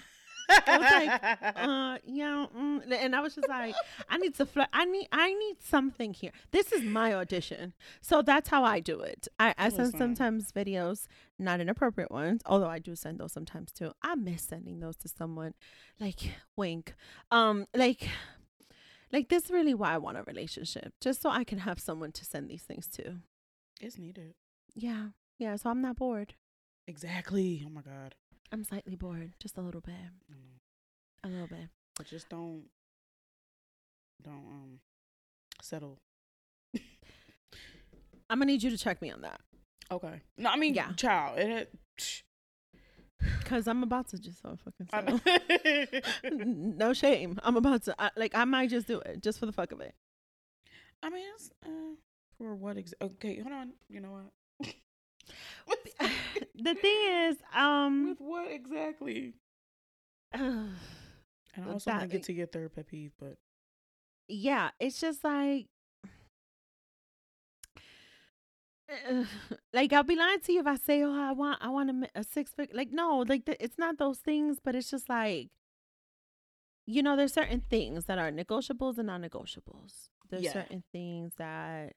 I was like, uh, yeah, mm, and I was just like, I need to flirt. I need, I need something here. This is my audition, so that's how I do it. I, I send sometimes videos, not inappropriate ones, although I do send those sometimes too. I miss sending those to someone, like wink, um, like, like this. is Really, why I want a relationship, just so I can have someone to send these things to. it's needed. Yeah, yeah. So I'm not bored. Exactly. Oh my god. I'm slightly bored, just a little bit, know. a little bit. But just don't, don't um, settle. I'm gonna need you to check me on that. Okay. No, I mean, Yeah. child. It. psh, Cause I'm about to just so fucking no shame. I'm about to I, like I might just do it just for the fuck of it. I mean, it's, uh, for what? Ex- okay, hold on. You know what? the thing is, um, With what exactly? uh, And I also want to get to your third pet peeve, but yeah, it's just like, uh, like I'll be lying to you if I say, oh, I want, I want a, a six figure. Like no, like the, it's not those things, but it's just like, you know, there's certain things that are negotiables and non-negotiables. There's Yeah. certain things that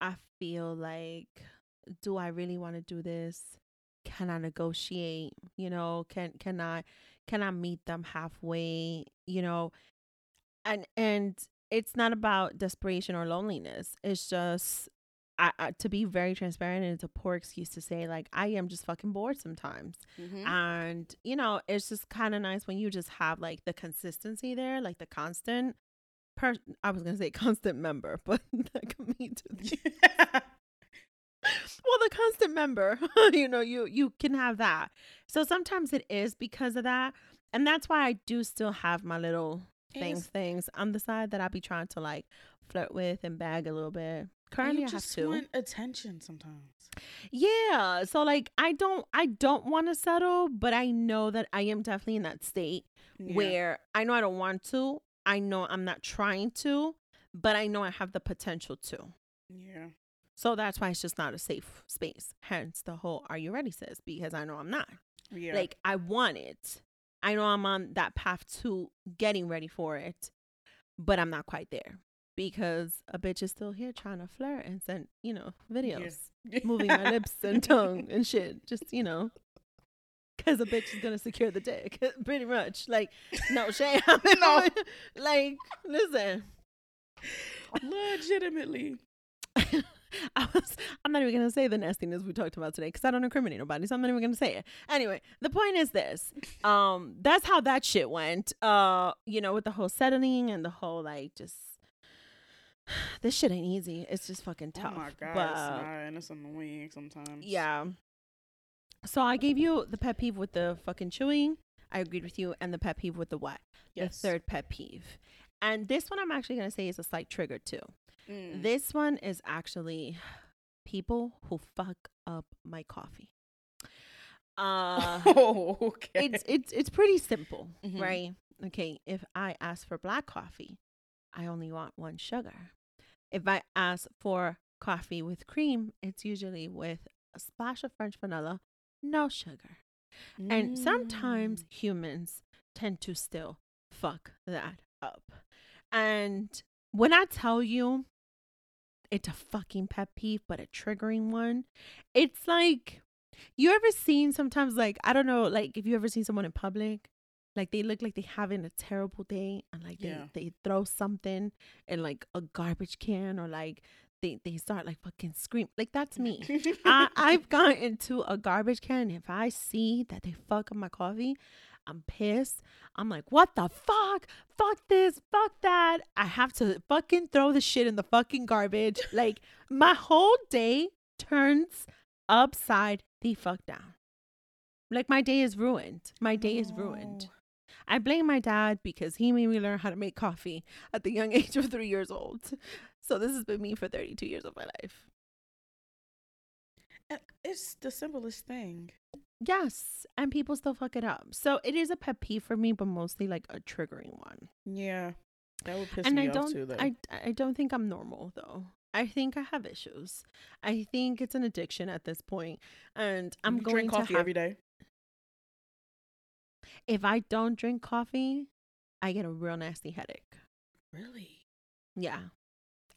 I feel like, do I really want to do this? Can I negotiate? You know, can can I can I meet them halfway? You know, and and it's not about desperation or loneliness. It's just I, I to be very transparent and it's a poor excuse to say like I am just fucking bored sometimes. Mm-hmm. And you know, it's just kind of nice when you just have like the consistency there, like the constant per I was going to say constant member, but that could mean to well the constant member you know you you can have that so sometimes it is because of that and that's why i do still have my little things things on the side that I'll be trying to like flirt with and bag a little bit currently you i have just want attention sometimes. yeah so like i don't i don't want to settle but i know that i am definitely in that state Yeah. where i know i don't want to i know i'm not trying to but i know i have the potential to Yeah. So that's why it's just not a safe space. Hence the whole "Are you ready?" sis because I know I'm not. Yeah. Like I want it. I know I'm on that path to getting ready for it, but I'm not quite there because a bitch is still here trying to flirt and send, you know, videos, moving my lips and tongue and shit. Just, you know, because a bitch is gonna secure the dick, pretty much. Like, no shame. no, like, listen, legitimately. I was I'm not even gonna say the nastiness we talked about today because I don't incriminate nobody, so I'm not even gonna say it. Anyway, the point is this. Um, that's how that shit went. Uh, you know, with the whole settling and the whole like just this shit ain't easy. It's just fucking tough. Oh my god, but, it's not, and it's annoying sometimes. Yeah. So I gave you the pet peeve with the fucking chewing. I agreed with you, and the pet peeve with the what? Yes. The third pet peeve. And this one I'm actually gonna say is a slight trigger too. Mm. This one is actually people who fuck up my coffee. Uh, oh, okay. It's it's it's pretty simple, mm-hmm. right? Okay, if I ask for black coffee, I only want one sugar. If I ask for coffee with cream, it's usually with a splash of French vanilla, no sugar. Mm. And sometimes mm. humans tend to still fuck that up. And when I tell you it's a fucking pet peeve, but a triggering one, it's like you ever seen sometimes like I don't know, like if you ever seen someone in public, like they look like they having a terrible day and like they, yeah. they throw something in like a garbage can or like they, they start like fucking scream like that's me. I, I've gone into a garbage can. If I see that they fuck up my coffee, I'm pissed. I'm like, what the fuck? Fuck this, fuck that. I have to fucking throw the shit in the fucking garbage. like, my whole day turns upside the fuck down. Like, my day is ruined. My day is ruined. I blame my dad because he made me learn how to make coffee at the young age of three years old. So, this has been me for 32 years of my life. Eh, it's the simplest thing. Yes, and people still fuck it up. So it is a pet peeve for me, but mostly like a triggering one. Yeah, that would piss and me I off don't, too. Though. I I don't think I'm normal though. I think I have issues. I think it's an addiction at this point, and I'm you going drink coffee have, every day. If I don't drink coffee, I get a real nasty headache. Really? Yeah.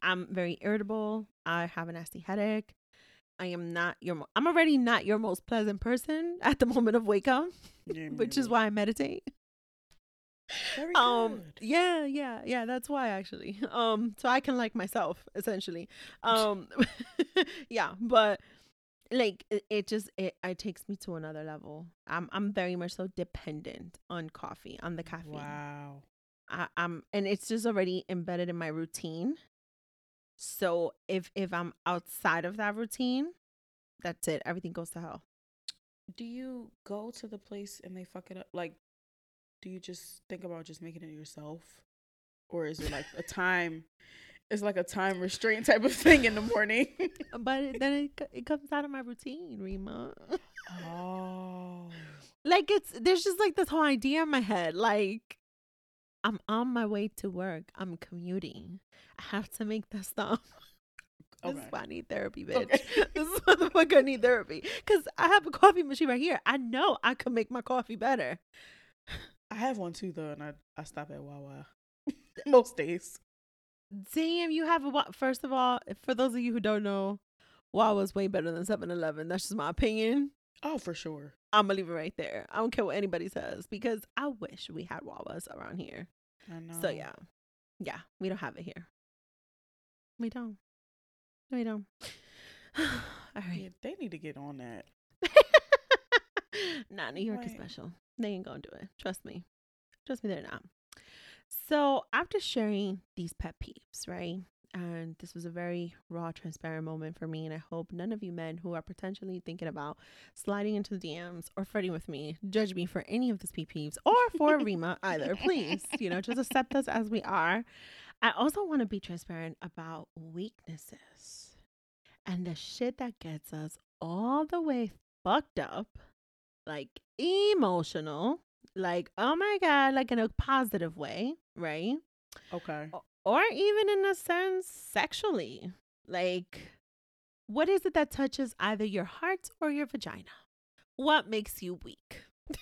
I'm very irritable. I have a nasty headache. I am not your. Mo- I'm already not your most pleasant person at the moment of wake up, yeah, which is why I meditate. Very um, good. Yeah, yeah, yeah. That's why actually. Um, so I can like myself essentially. Um, yeah, but like it, it just it, it takes me to another level. I'm I'm very much so dependent on coffee, on the caffeine. Wow. I, I'm and it's just already embedded in my routine. So if if I'm outside of that routine, that's it. Everything goes to hell. Do you go to the place and they fuck it up? Like, do you just think about just making it yourself, or is it like a time? It's like a time restraint type of thing in the morning. but then it it comes out of my routine, Rima. oh. Like it's there's just like this whole idea in my head, like I'm on my way to work. I'm commuting. I have to make that stop. Okay. This is why I need therapy, bitch. Okay. this is why the fuck I need therapy. Cause I have a coffee machine right here. I know I can make my coffee better. I have one too though, and I I stop at Wawa most days. Damn, you have a first of all, for those of you who don't know, Wawa's way better than 7-Eleven. That's just my opinion. Oh, for sure. I'm gonna leave it right there. I don't care what anybody says because I wish we had Wawas around here. I know. So yeah, yeah, we don't have it here. We don't. We don't. All right. Yeah, they need to get on that. nah, New York right. is special. They ain't gonna do it. Trust me. Trust me, they're not. So after sharing these pet peeves, right? And this was a very raw, transparent moment for me. And I hope none of you men who are potentially thinking about sliding into the DMs or flirting with me judge me for any of these pet peeves or for Rima either. Please, you know, just accept us as we are. I also want to be transparent about weaknesses and the shit that gets us all the way fucked up, like emotional, like, oh my God, like in a positive way, right? Okay or even in a sense sexually like What is it that touches either your heart or your vagina? What makes you weak?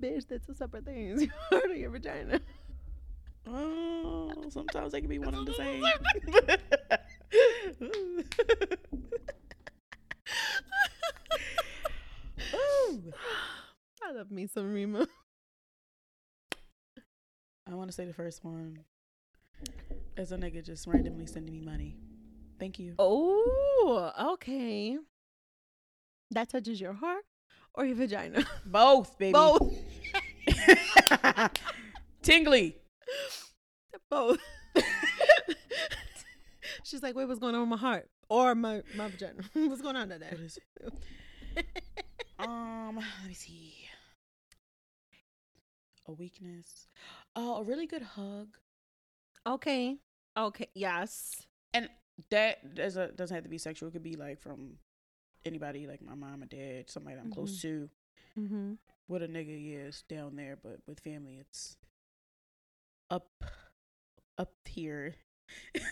Bitch, that's two separate things. Your heart or your vagina. Oh, sometimes they can be one and the same. I love me some Rima. I want to say the first one is a nigga just randomly sending me money. Thank you. Oh, okay. That touches your heart or your vagina? Both, baby. Both. Tingly. Both. She's like, wait, what's going on with my heart or my my vagina? what's going on today? Um, let me see. A weakness. Oh, a really good hug. Okay. Okay. Yes. And that does a, doesn't have to be sexual. It could be like from anybody, like my mom or dad, somebody I'm close to. Mm-hmm. With a nigga, yeah, it's down there, but with family, it's up, up here.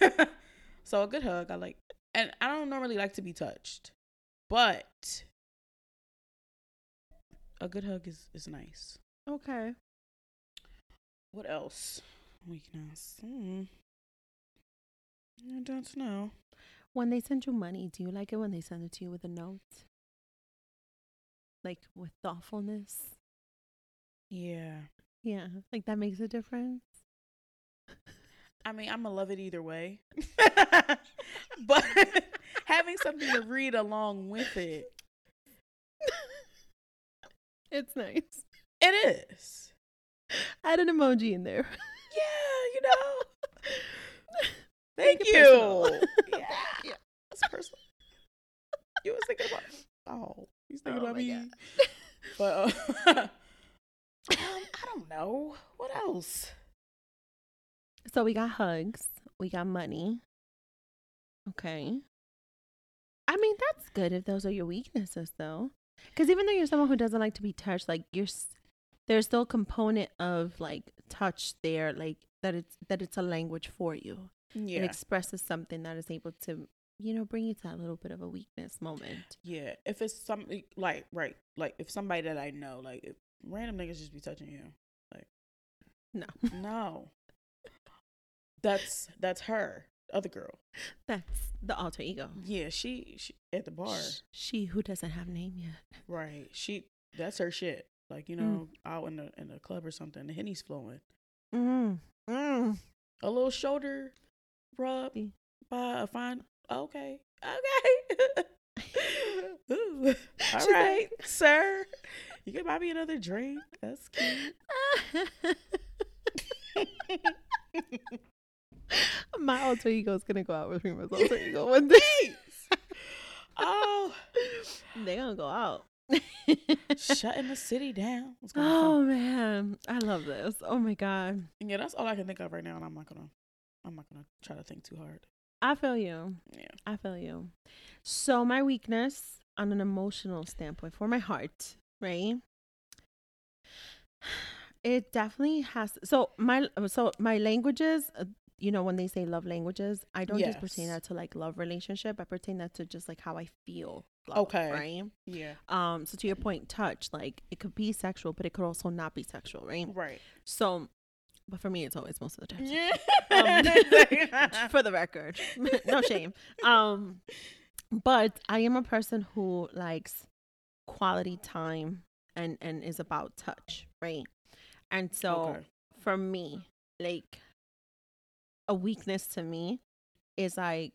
so a good hug, I like, and I don't normally like to be touched, but a good hug is is nice. Okay. What else? Weakness. Hmm. I don't know. When they send you money, do you like it when they send it to you with a note? Like with thoughtfulness? Yeah. Yeah. Like that makes a difference. I mean, I'm gonna love it either way. but having something to read along with it. It's nice. It is. Add an emoji in there. Yeah, you know. Thank you. personal. yeah. That's personal. You was thinking about oh, he's thinking Oh about me. God. But uh, um, I don't know. What else? So we got hugs. We got money. Okay. I mean, that's good if those are your weaknesses, though. Because even though you're someone who doesn't like to be touched, like you're, there's still a component of like touch there, like that it's that it's a language for you. Yeah. It expresses something that is able to, you know, bring you to that little bit of a weakness moment. Yeah, if it's something like right, like if somebody that I know, like if random niggas just be touching you, like No. no, that's that's her other girl. That's the alter ego. Yeah, she, she at the bar, Sh- She who doesn't have name yet. right? She that's her shit. Like you Mm. know, out in the in the club or something, the henny's flowing. Mm. Mm. A little shoulder rub by a fine. Okay, okay. Ooh. All She's sir. You can buy me another drink. That's cute. My alter ego is gonna go out with Rima's alter ego one day. oh, They're gonna go out. shutting the city down. Oh man, I love this. Oh my god, Yeah, that's all I can think of right now, and I'm not gonna, I'm not gonna try to think too hard. I feel you. Yeah. I feel you. So my weakness on an emotional standpoint for my heart, right? It definitely has. So my so my languages. Uh, you know when they say love languages, I don't just pertain that to like love relationship. I pertain that to just like how I feel. Love, Okay. Right. Yeah. Um. So to your point, touch like it could be sexual, but it could also not be sexual, right? Right. So, but for me, it's always most of the time. Yeah. Um, for the record, no shame. Um, but I am a person who likes quality time and and is about touch, right? And so Okay. for me, like a weakness to me is like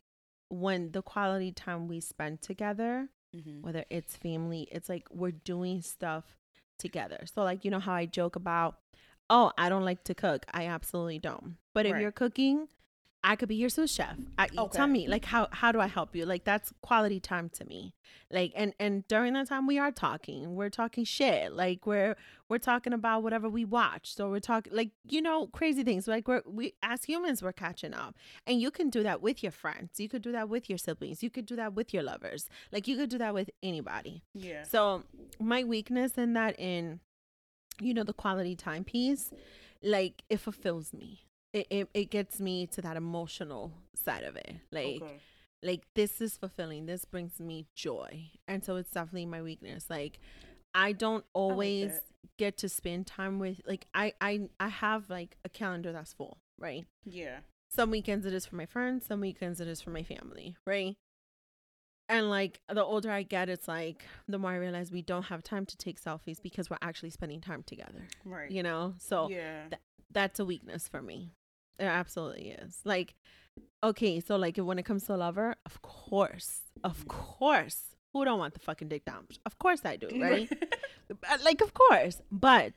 when the quality time we spend together, Mhm. whether it's family, it's like we're doing stuff together. So like you know how I joke about, oh, I don't like to cook. I absolutely don't. But if Right. you're cooking, I could be your sous chef. I, Okay. Tell me, like how how do I help you? Like that's quality time to me. Like and and during that time we are talking. We're talking shit. Like we're we're talking about whatever we watched. So we're talking like you know crazy things. Like we're we as humans we're catching up. And you can do that with your friends. You could do that with your siblings. You could do that with your lovers. Like you could do that with anybody. Yeah. So my weakness in that in you know the quality time piece, like it fulfills me. It, it, it gets me to that emotional side of it. Like okay. like this is fulfilling. This brings me joy. And so it's definitely my weakness. Like I don't always I like get to spend time with like I I I have like a calendar that's full, right? Yeah. Some weekends it is for my friends, some weekends it is for my family, right? And like the older I get, it's like the more I realize we don't have time to take selfies because we're actually spending time together. Right. You know? So yeah. Th- that's a weakness for me. It absolutely is. Like, okay, so like when it comes to a lover, of course, of course, who don't want the fucking dick down? Of course I do, right? Like, of course. But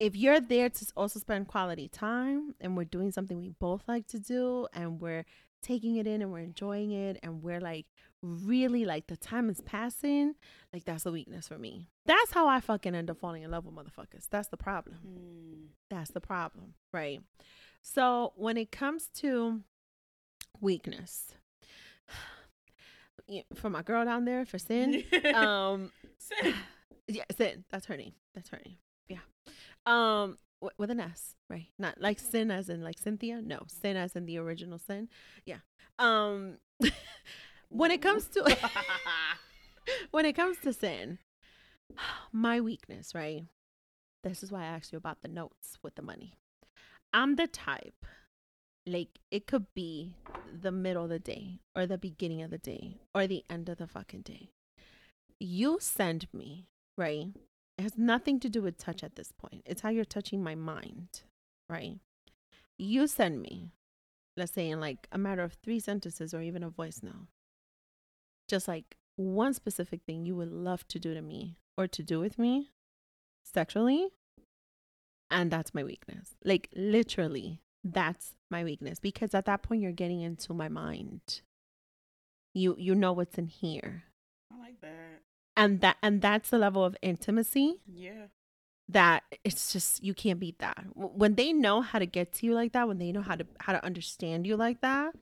if you're there to also spend quality time and we're doing something we both like to do and we're taking it in and we're enjoying it and we're like really like the time is passing, like that's a weakness for me. That's how I fucking end up falling in love with motherfuckers. That's the problem. Mm. That's the problem, right? So when it comes to weakness, for my girl down there for sin, um, sin, yeah, sin. That's her name. That's her name. Yeah. Um, with an S, right? Not like sin as in like Cynthia. No, sin as in the original sin. Yeah. Um, when it comes to when it comes to sin, my weakness, right? This is why I asked you about the notes with the money. I'm the type, like it could be the middle of the day or the beginning of the day or the end of the fucking day. You send me, right? It has nothing to do with touch at this point. It's how you're touching my mind, right? You send me, let's say in like a matter of three sentences or even a voice note, just like one specific thing you would love to do to me or to do with me sexually. And that's my weakness. Like literally, that's my weakness because at that point you're getting into my mind. You you know what's in here. I like that. And that and that's the level of intimacy yeah. that it's just you can't beat that. When they know how to get to you like that when they know how to how to understand you like that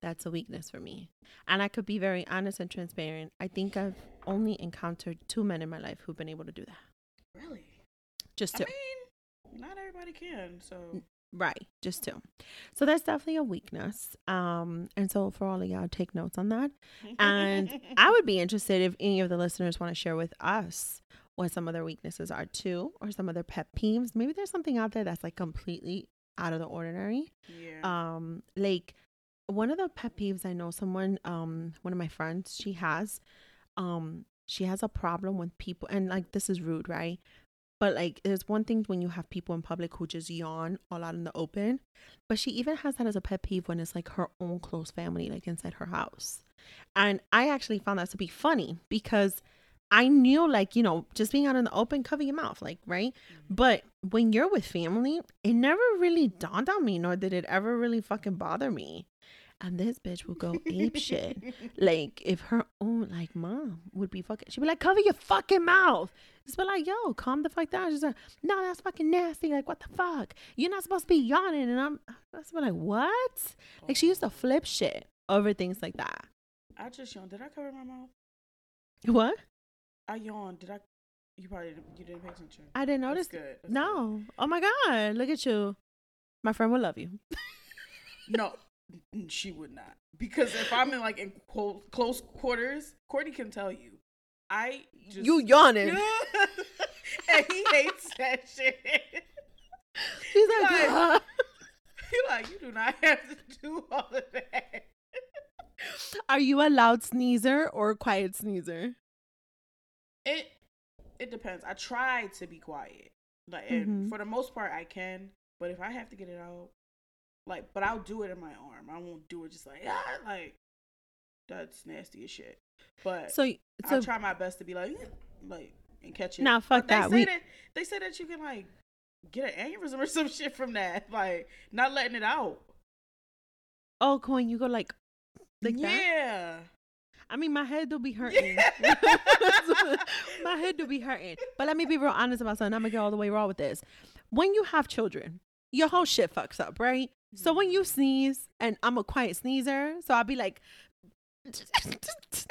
that's a weakness for me. And i could be very honest and transparent. I think i've only encountered two men in my life who've been able to do that. Really? Just two. I mean, not everybody can so Right, just two. So that's definitely a weakness. Um, and so for all of y'all, take notes on that. And I would be interested if any of the listeners want to share with us what some of their weaknesses are too, or some of their pet peeves. Maybe there's something out there that's like completely out of the ordinary. Yeah. Um, like one of the pet peeves I know someone, um, one of my friends, she has, um, she has a problem with people, and like this is rude, right? But like, there's one thing when you have people in public who just yawn all out in the open. But she even has that as a pet peeve when it's like her own close family, like inside her house. And I actually found that to be funny because I knew, like, you know, just being out in the open, cover your mouth, like, right? Mm-hmm. But when you're with family, it never really dawned on me, nor did it ever really fucking bother me and this bitch will go ape shit. Like if her own like mom would be fucking, she'd be like, cover your fucking mouth. Just be like, yo, calm the fuck down. She's like, no, that's fucking nasty. Like what the fuck? You're not supposed to be yawning. And I'm, I was like, what? Like she used to flip shit over things like that. I just yawned. Did I cover my mouth? What? I yawned. Did I? You probably didn't, you didn't pay attention. I didn't notice. That's good. That's no. Good. Oh my god! Look at you. My friend will love you. no, she would not because if I'm in like in close quarters, Courtney can tell you. I just, you yawning, and he hates that shit. He's like, like like you do not have to do all of that. Are you a loud sneezer or a quiet sneezer? It it depends. I try to be quiet, like, mm-hmm. for the most part, I can. But if I have to get it out, like, but I'll do it in my arm. I won't do it just like ah, like that's nasty as shit. But so, so I'll try my best to be like like and catch it. Now fuck they that. Say we... that. They say that you can like get an aneurysm or some shit from that, like not letting it out. Oh, Coin, you go like like yeah. that. I mean, my head do be hurting. Yeah. my head do be hurting. But let me be real honest about something. I'm gonna get all the way raw with this. When you have children, your whole shit fucks up, right? So when you sneeze, and I'm a quiet sneezer, so I'll be like, sometimes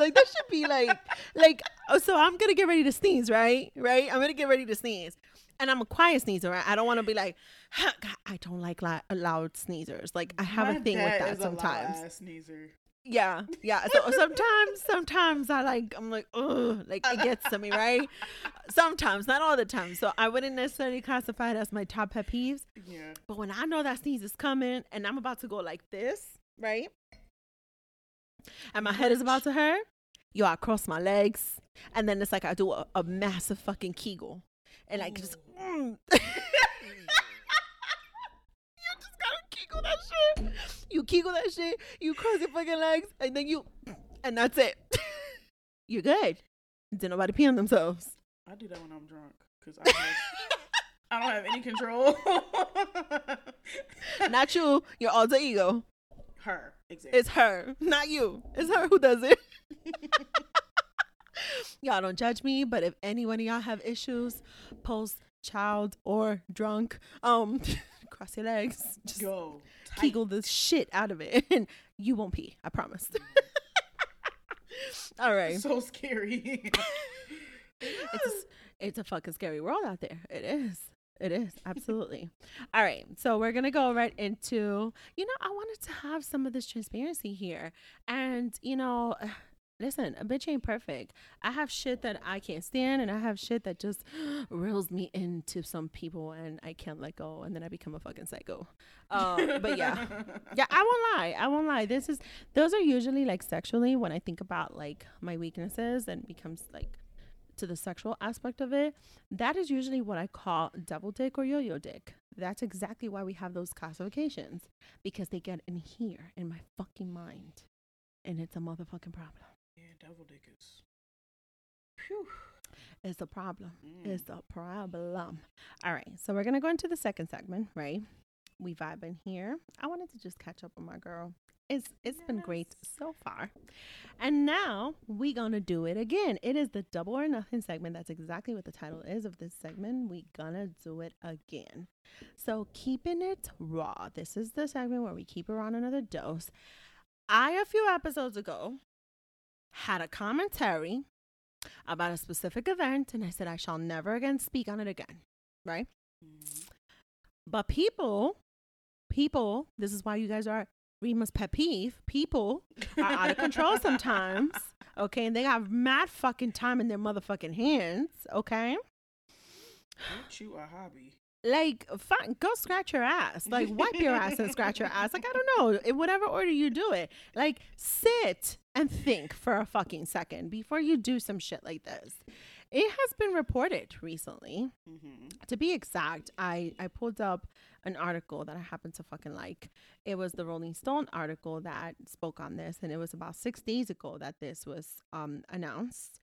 like that should be like, like, oh, so I'm gonna get ready to sneeze, right? Right? I'm gonna get ready to sneeze, and I'm a quiet sneezer. Right? I don't want to be like, God, I don't like loud, loud sneezers. Like I have My a thing with that sometimes. sneezer. Yeah, yeah. So sometimes, sometimes I like, I'm like, oh, like it gets to me, right? Sometimes, not all the time. So I wouldn't necessarily classify it as my top pet peeves. Yeah. But when I know that sneeze is coming and I'm about to go like this, right? And my head is about to hurt, yo, I cross my legs. And then it's like I do a, a massive fucking kegel. And like just, mm. you just kegel that shit. You kegel that shit, you cross your fucking legs, and then you, and that's it. You're good. Did nobody pee on themselves? I do that when I'm drunk because I, I don't have any control. Not you, your alter ego. Her, exactly. It's her, not you. It's her who does it. y'all don't judge me, but if any one of y'all have issues, post child or drunk, um, cross your legs, just Go. tight. kegel the shit out of it, and you won't pee. I promise. All right, So scary. it's it's a fucking scary world out there. It is. It is absolutely. All right, so we're gonna go right into. You know, I wanted to have some of this transparency here, and you know, listen, a bitch ain't perfect. I have shit that I can't stand, and I have shit that just reels me into some people, and I can't let go, and then I become a fucking psycho. Uh, but yeah, yeah, I won't lie. I won't lie. This is those are usually like sexually when I think about like my weaknesses and becomes like to the sexual aspect of it. That is usually what I call double dick or yo-yo dick. That's exactly why we have those classifications because they get in here in my fucking mind, and it's a motherfucking problem. Yeah, devil dick is. Phew. It's a problem. Mm. It's a problem. All right, so we're gonna go into the second segment, right? We vibing here. I wanted to just catch up with my girl. It's it's been great so far, and now we gonna do it again. It is the double or nothing segment. That's exactly what the title is of this segment. We gonna do it again. So keeping it raw. This is the segment where we keep it on another dose. I a few episodes ago had a commentary about a specific event and I said I shall never again speak on it again. Right? Mm. But people, people, this is why you guys are Rima's pet peeve. People are out of control sometimes. Okay. And they got mad fucking time in their motherfucking hands. Okay. Ain't you a hobby? Like, fine, go scratch your ass. Like, wipe your ass and scratch your ass. Like, I don't know. In whatever order you do it. Like, sit and think for a fucking second before you do some shit like this. It has been reported recently Mm-hmm. to be exact, I I pulled up an article that I happen to fucking like. It was the Rolling Stone article that spoke on this, and it was about six days ago that this was um announced.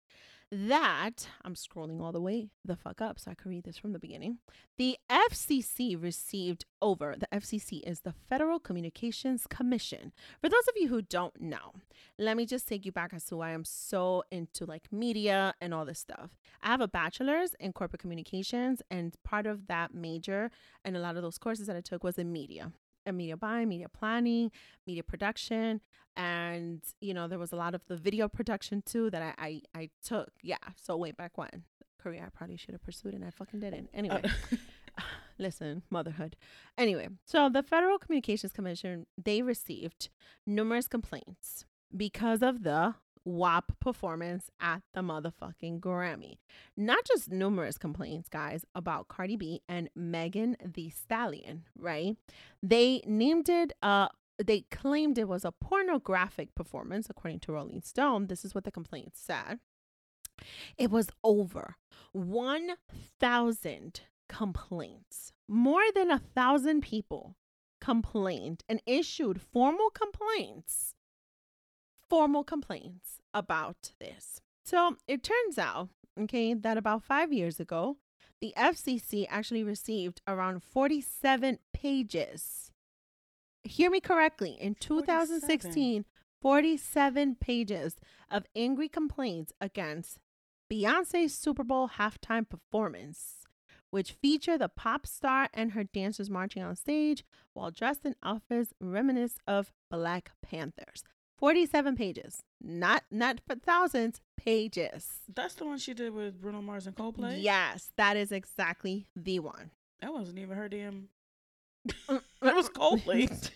That I'm scrolling all the way the fuck up so I can read this from the beginning. The FCC received over. The FCC is the Federal Communications Commission. For those of you who don't know, let me just take you back as to why I'm so into like media and all this stuff. I have a bachelor's in corporate communications, and part of that major and a lot of those courses that I took was in media media buying, media planning, media production. And, you know, there was a lot of the video production too that I, I, I took. Yeah. So way back when. Career I probably should have pursued and I fucking uh, didn't. Anyway. Uh, listen, motherhood. Anyway, so the Federal Communications Commission, they received numerous complaints because of the WAP performance at the motherfucking Grammy. Not just numerous complaints, guys, about Cardi B and Megan Thee Stallion, right? They named it uh they claimed it was a pornographic performance according to Rolling Stone. This is what the complaint said. It was over 1,000 complaints. More than a thousand people complained and issued formal complaints, formal complaints about this. So it turns out, okay, that about five years ago, the FCC actually received around 47 pages. Hear me correctly. In 2016, 47 pages of angry complaints against Beyonce's Super Bowl halftime performance, which featured the pop star and her dancers marching on stage while dressed in outfits reminiscent of Black Panthers. 47 pages. Not not for thousands, pages. That's the one she did with Bruno Mars and Coldplay? Yes, that is exactly the one. That wasn't even her damn. That was Coldplay.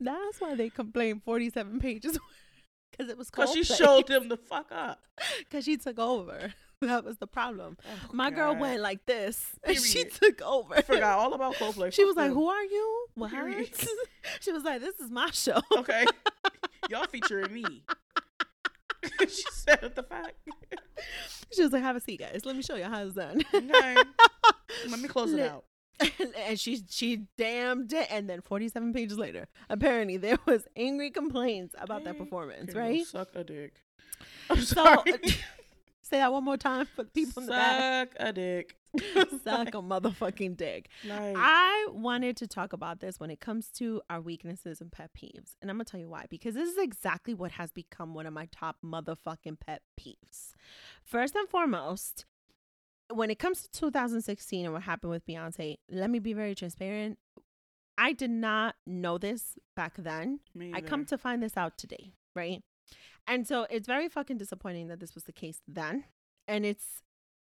That's why they complained 47 pages because it was Because she showed them the fuck up. Because she took over. That was the problem. Oh, My God. girl went like this. And she took over. Forgot all about Coldplay. She was like, "Who are you? What?" she was like, "This is my show." Okay, y'all featuring me. she said the fact. She was like, "Have a seat, guys. Let me show you how it's done." Okay. Let me close it out. and she she damned it. And then 47 pages later, apparently there was angry complaints about that performance. Right? Suck a dick. I'm sorry. Uh, Say that one more time for the people in the back. Suck a dick. Suck a motherfucking dick. Nice. I wanted to talk about this when it comes to our weaknesses and pet peeves. And I'm going to tell you why. Because this is exactly what has become one of my top motherfucking pet peeves. First and foremost, when it comes to 2016 and what happened with Beyonce, let me be very transparent. I did not know this back then. I come to find this out today, right? And so it's very fucking disappointing that this was the case then. And it's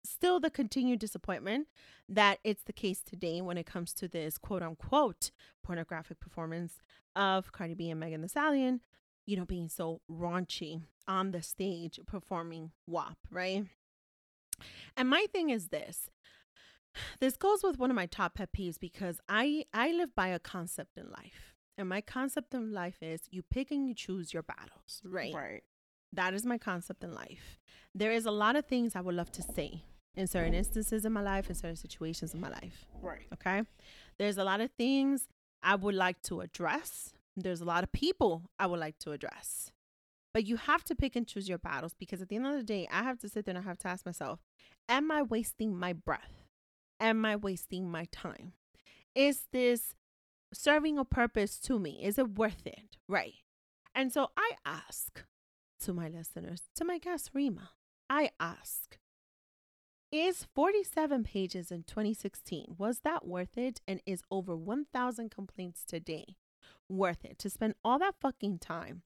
still the continued disappointment that it's the case today when it comes to this quote unquote pornographic performance of Cardi B and Megan Thee Stallion, you know, being so raunchy on the stage performing WAP, right? And my thing is this. This goes with one of my top pet peeves because I I live by a concept in life. And my concept in life is you pick and you choose your battles, right? Right. That is my concept in life. There is a lot of things I would love to say in certain instances in my life, in certain situations in my life. Right. Okay. There's a lot of things I would like to address. There's a lot of people I would like to address. But you have to pick and choose your battles because at the end of the day, I have to sit there and I have to ask myself, am I wasting my breath? Am I wasting my time? Is this serving a purpose to me? Is it worth it? Right. And so I ask to my listeners, to my guest Rima, I ask, is 47 pages in 2016, was that worth it? And is over 1,000 complaints today worth it to spend all that fucking time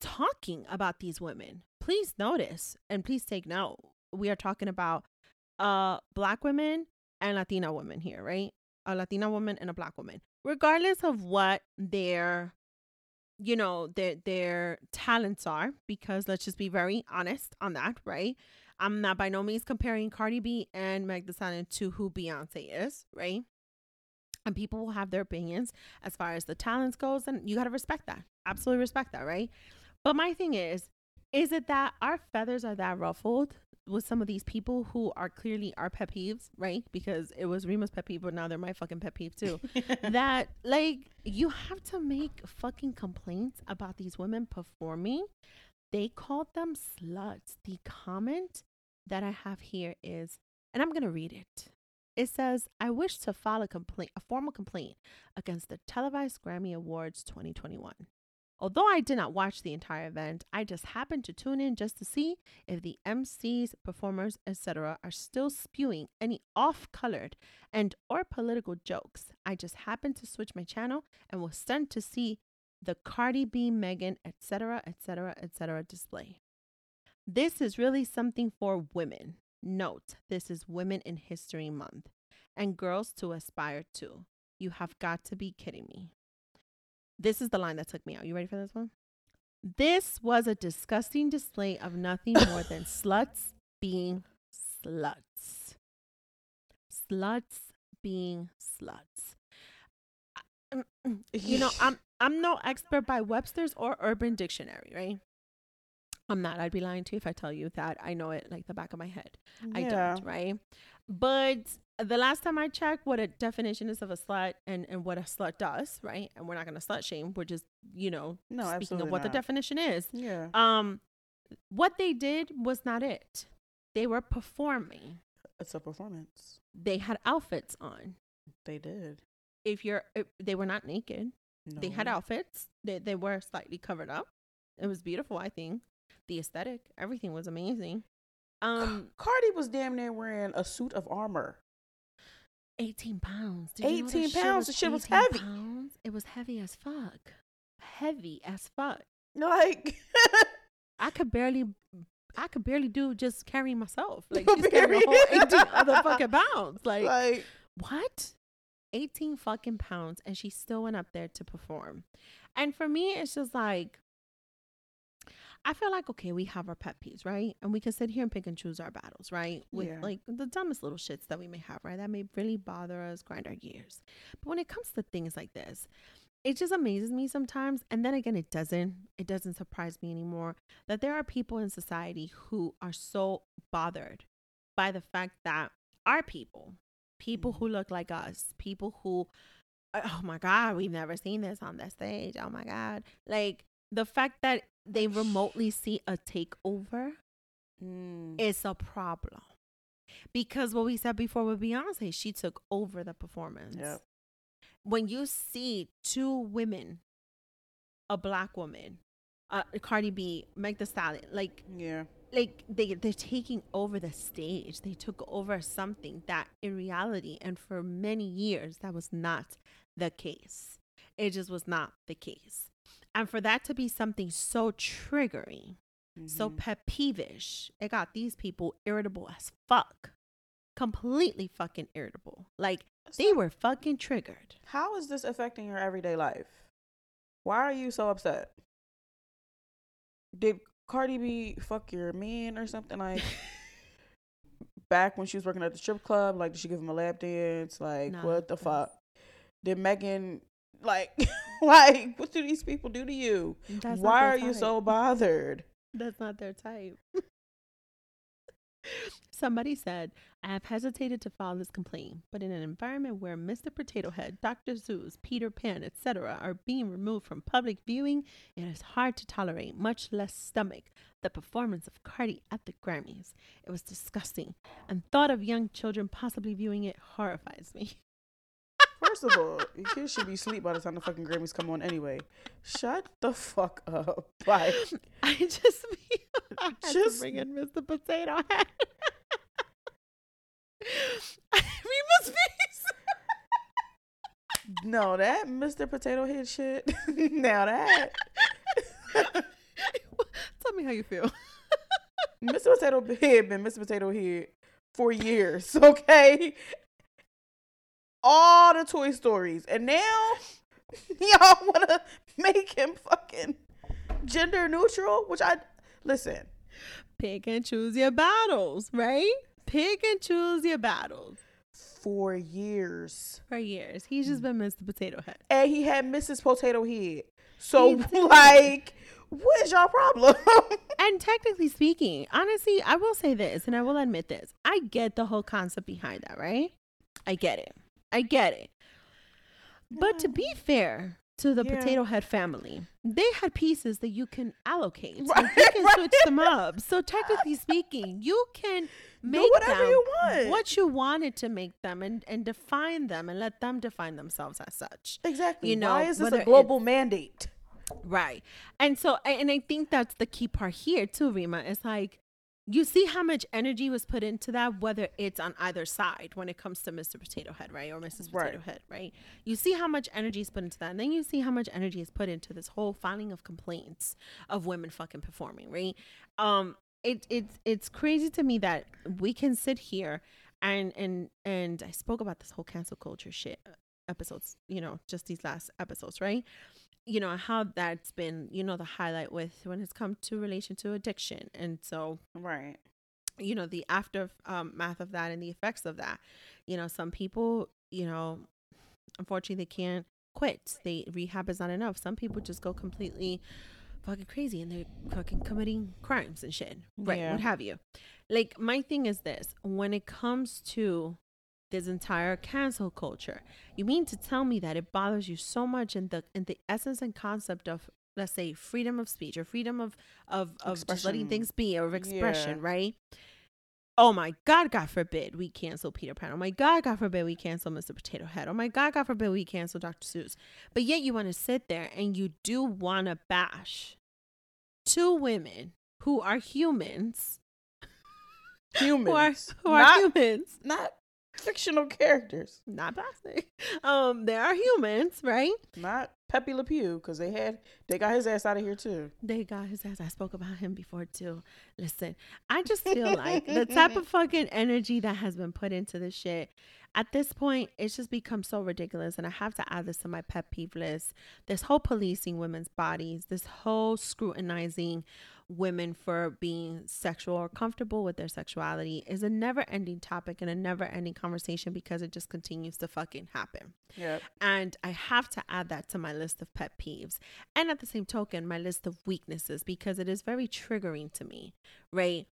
talking about these women? Please notice and please take note. We are talking about uh black women and Latina women here, right? A Latina woman and a black woman, regardless of what their you know their their talents are because let's just be very honest on that right? I'm not by no means comparing cardi b and meg Thee Stallion to who beyonce is right? And people will have their opinions as far as the talents goes and you got to respect that absolutely respect that right? But my thing is is it that our feathers are that ruffled with some of these people who are clearly our pet peeves, right? Because it was Rima's pet peeve, but now they're my fucking pet peeve too. that like you have to make fucking complaints about these women performing. They called them sluts. The comment that I have here is, and I'm gonna read it. It says, I wish to file a complaint, a formal complaint against the televised Grammy Awards 2021. Although I did not watch the entire event, I just happened to tune in just to see if the MCs, performers, etc. are still spewing any off-colored and or political jokes. I just happened to switch my channel and was stunned to see the Cardi B, Megan, etc., etc., etc. display. This is really something for women. Note, this is Women in History Month and girls to aspire to. You have got to be kidding me. This is the line that took me out. You ready for this one? This was a disgusting display of nothing more than sluts being sluts. Sluts being sluts. You know, I'm I'm no expert by Webster's or Urban Dictionary, right? I'm not. I'd be lying to you if I tell you that I know it like the back of my head. Yeah. I don't, right? But the last time I checked what a definition is of a slut and, and what a slut does, right? And we're not gonna slut shame. We're just, you know, no, speaking of what not. the definition is. Yeah. Um what they did was not it. They were performing. It's a performance. They had outfits on. They did. If you're if they were not naked. No. They had outfits. They they were slightly covered up. It was beautiful, I think. The aesthetic, everything was amazing. Um Cardi was damn near wearing a suit of armor. 18 pounds. Did 18 pounds. The shit was heavy. Pounds? it was heavy as fuck. Heavy as fuck. Like I could barely I could barely do just carrying myself. Like just carrying a whole 18 other fucking pounds. Like, like what? 18 fucking pounds and she still went up there to perform. And for me, it's just like I feel like okay, we have our pet peeves, right? And we can sit here and pick and choose our battles, right? With yeah. like the dumbest little shits that we may have, right? That may really bother us, grind our gears. But when it comes to things like this, it just amazes me sometimes. And then again, it doesn't. It doesn't surprise me anymore that there are people in society who are so bothered by the fact that our people, people mm-hmm. who look like us, people who, oh my God, we've never seen this on that stage. Oh my God. Like the fact that they remotely see a takeover mm. is a problem. Because what we said before with Beyonce, she took over the performance. Yep. When you see two women, a black woman, uh, Cardi B, Meg Thee Stallion, like yeah, like they they're taking over the stage. They took over something that in reality, and for many years, that was not the case. It just was not the case. And for that to be something so triggering, mm-hmm. so pet peevish, it got these people irritable as fuck. Completely fucking irritable. Like they were fucking triggered. How is this affecting your everyday life? Why are you so upset? Did Cardi B fuck your man or something like back when she was working at the strip club? Like, did she give him a lap dance? Like, nah, what the fuck? Did Megan like like, what do these people do to you? That's Why are type. you so bothered? That's not their type. Somebody said, I have hesitated to file this complaint, but in an environment where Mr. Potato Head, Dr. Seuss, Peter Pan, etc. are being removed from public viewing, it is hard to tolerate, much less stomach, the performance of Cardi at the Grammys. It was disgusting, and thought of young children possibly viewing it horrifies me. First of all, your kids should be asleep by the time the fucking Grammys come on anyway. Shut the fuck up. Like I just I had just to bring in Mr. Potato Head. Rima's face. no, that Mr. Potato Head shit. now that. Tell me how you feel. Mr. Potato Head been Mr. Potato Head for years, okay? All the Toy Stories, and now y'all want to make him fucking gender neutral. Which I listen. Pick and choose your battles, right? Pick and choose your battles. For years. For years. He's just been Mr. Potato Head. And he had Mrs. Potato Head. So, like, what is your problem? and technically speaking, honestly, I will say this and I will admit this. I get the whole concept behind that, right? I get it. I get it. But to be fair to the yeah. potato head family, they had pieces that you can allocate. Right, you can right. switch them up. So technically speaking, you can make Do whatever them you want. what you wanted to make them and, and define them and let them define themselves as such. Exactly. You know, why is this a global mandate? Right. And so and I think that's the key part here too, Rima. It's like you see how much energy was put into that, whether it's on either side when it comes to Mr. Potato Head, right? Or Mrs. Right. Potato Head, right? You see how much energy is put into that. And then you see how much energy is put into this whole filing of complaints of women fucking performing, right? Um, it, it's it's crazy to me that we can sit here and and and I spoke about this whole cancel culture shit episodes, you know, just these last episodes, right? You know how that's been you know the highlight with when it's come to relation to addiction. And so right. you know the aftermath um, of that and the effects of that you know some people you know unfortunately they can't quit. They rehab is not enough. Some people just go completely fucking crazy and they're fucking committing crimes and shit. Right yeah. what have you. Like my thing is this. When it comes to this entire cancel culture. You mean to tell me that it bothers you so much in the in the essence and concept of let's say freedom of speech or freedom of of, of just letting things be or of expression, yeah. right? Oh my God, God forbid we cancel Peter Pan. Oh my God, God forbid we cancel Mr. Potato Head. Oh my God, God forbid we cancel Dr. Seuss. But yet you want to sit there and you do want to bash two women who are humans. Humans. who are, who are humans. Not fictional characters. Not plastic. Um, they are humans, right? Not Pepe Le Pew, because they had they got his ass out of here too. They got his ass. I spoke about him before too. Listen, I just feel like the type of fucking energy that has been put into this shit. At this point, it's just become so ridiculous. And I have to add this to my pet peeve list. This whole policing women's bodies, this whole scrutinizing women for being sexual or comfortable with their sexuality is a never ending topic and a never ending conversation because it just continues to fucking happen. Yeah. And I have to add that to my list of pet peeves. And at the same token, my list of weaknesses because it is very triggering to me, right?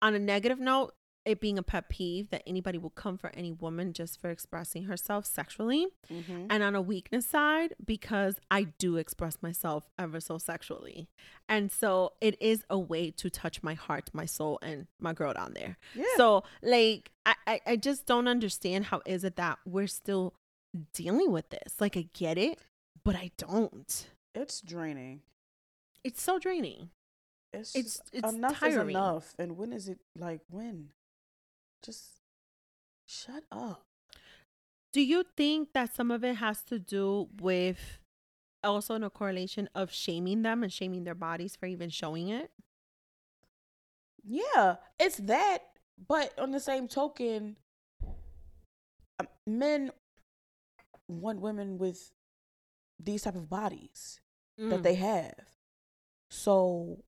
On a negative note, it being a pet peeve that anybody will come for any woman just for expressing herself sexually. Mm-hmm. And on a weakness side, because I do express myself ever so sexually. And so it is a way to touch my heart, my soul, and my girl down there. Yeah. So like I, I, I just don't understand how is it that we're still dealing with this. Like I get it, but I don't. It's draining. It's so draining. It's, it's, it's enough tiring. is enough. And when is it like when? Just shut up. Do you think that some of it has to do with also in a correlation of shaming them and shaming their bodies for even showing it? Yeah, it's that. But on the same token, um, men want women with these type of bodies mm. that they have. So,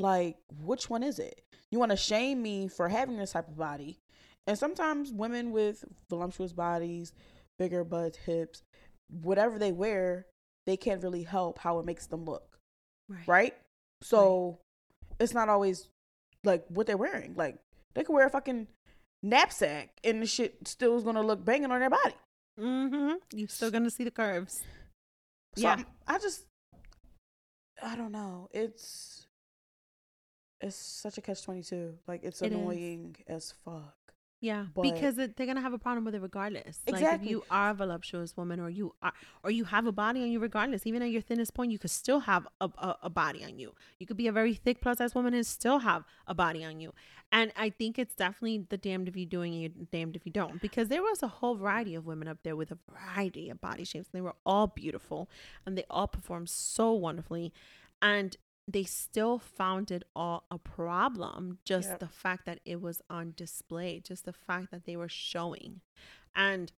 like, which one is it? You want to shame me for having this type of body. And sometimes women with voluptuous bodies, bigger butts, hips, whatever they wear, they can't really help how it makes them look. Right. right? So right. it's not always like what they're wearing. Like they could wear a fucking knapsack and the shit still is gonna look banging on their body. Mm-hmm. You're still gonna see the curves. So yeah. I'm, I just I don't know. It's it's such a catch twenty two. Like it's it annoying is. as fuck. Yeah, but because it, they're gonna have a problem with it regardless. Exactly. Like if you are a voluptuous woman, or you are, or you have a body on you, regardless, even at your thinnest point, you could still have a, a, a body on you. You could be a very thick plus size woman and still have a body on you. And I think it's definitely the damned if you doing and you're damned if you don't. Because there was a whole variety of women up there with a variety of body shapes. And they were all beautiful and they all performed so wonderfully. And they still found it all a problem. Just yep. the fact that it was on display, just the fact that they were showing. And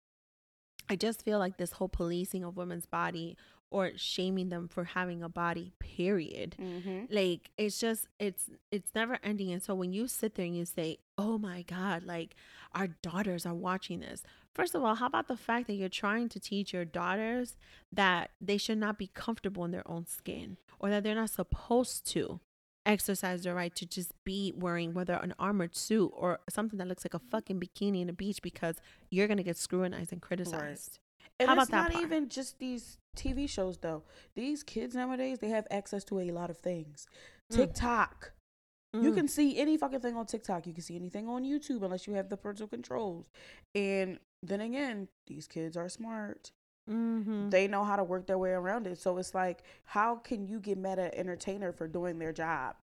I just feel like this whole policing of women's body or shaming them for having a body period mm-hmm. like it's just it's it's never ending and so when you sit there and you say oh my god like our daughters are watching this first of all how about the fact that you're trying to teach your daughters that they should not be comfortable in their own skin or that they're not supposed to exercise their right to just be wearing whether an armored suit or something that looks like a fucking bikini in a beach because you're gonna get scrutinized and criticized. Right. And How about it's not part? even just these TV shows though. These kids nowadays they have access to a lot of things. Mm. TikTok. Mm. You can see any fucking thing on TikTok. You can see anything on YouTube unless you have the parental controls. And then again, these kids are smart. Mm-hmm. They know how to work their way around it. So it's like, how can you get mad at entertainer for doing their job?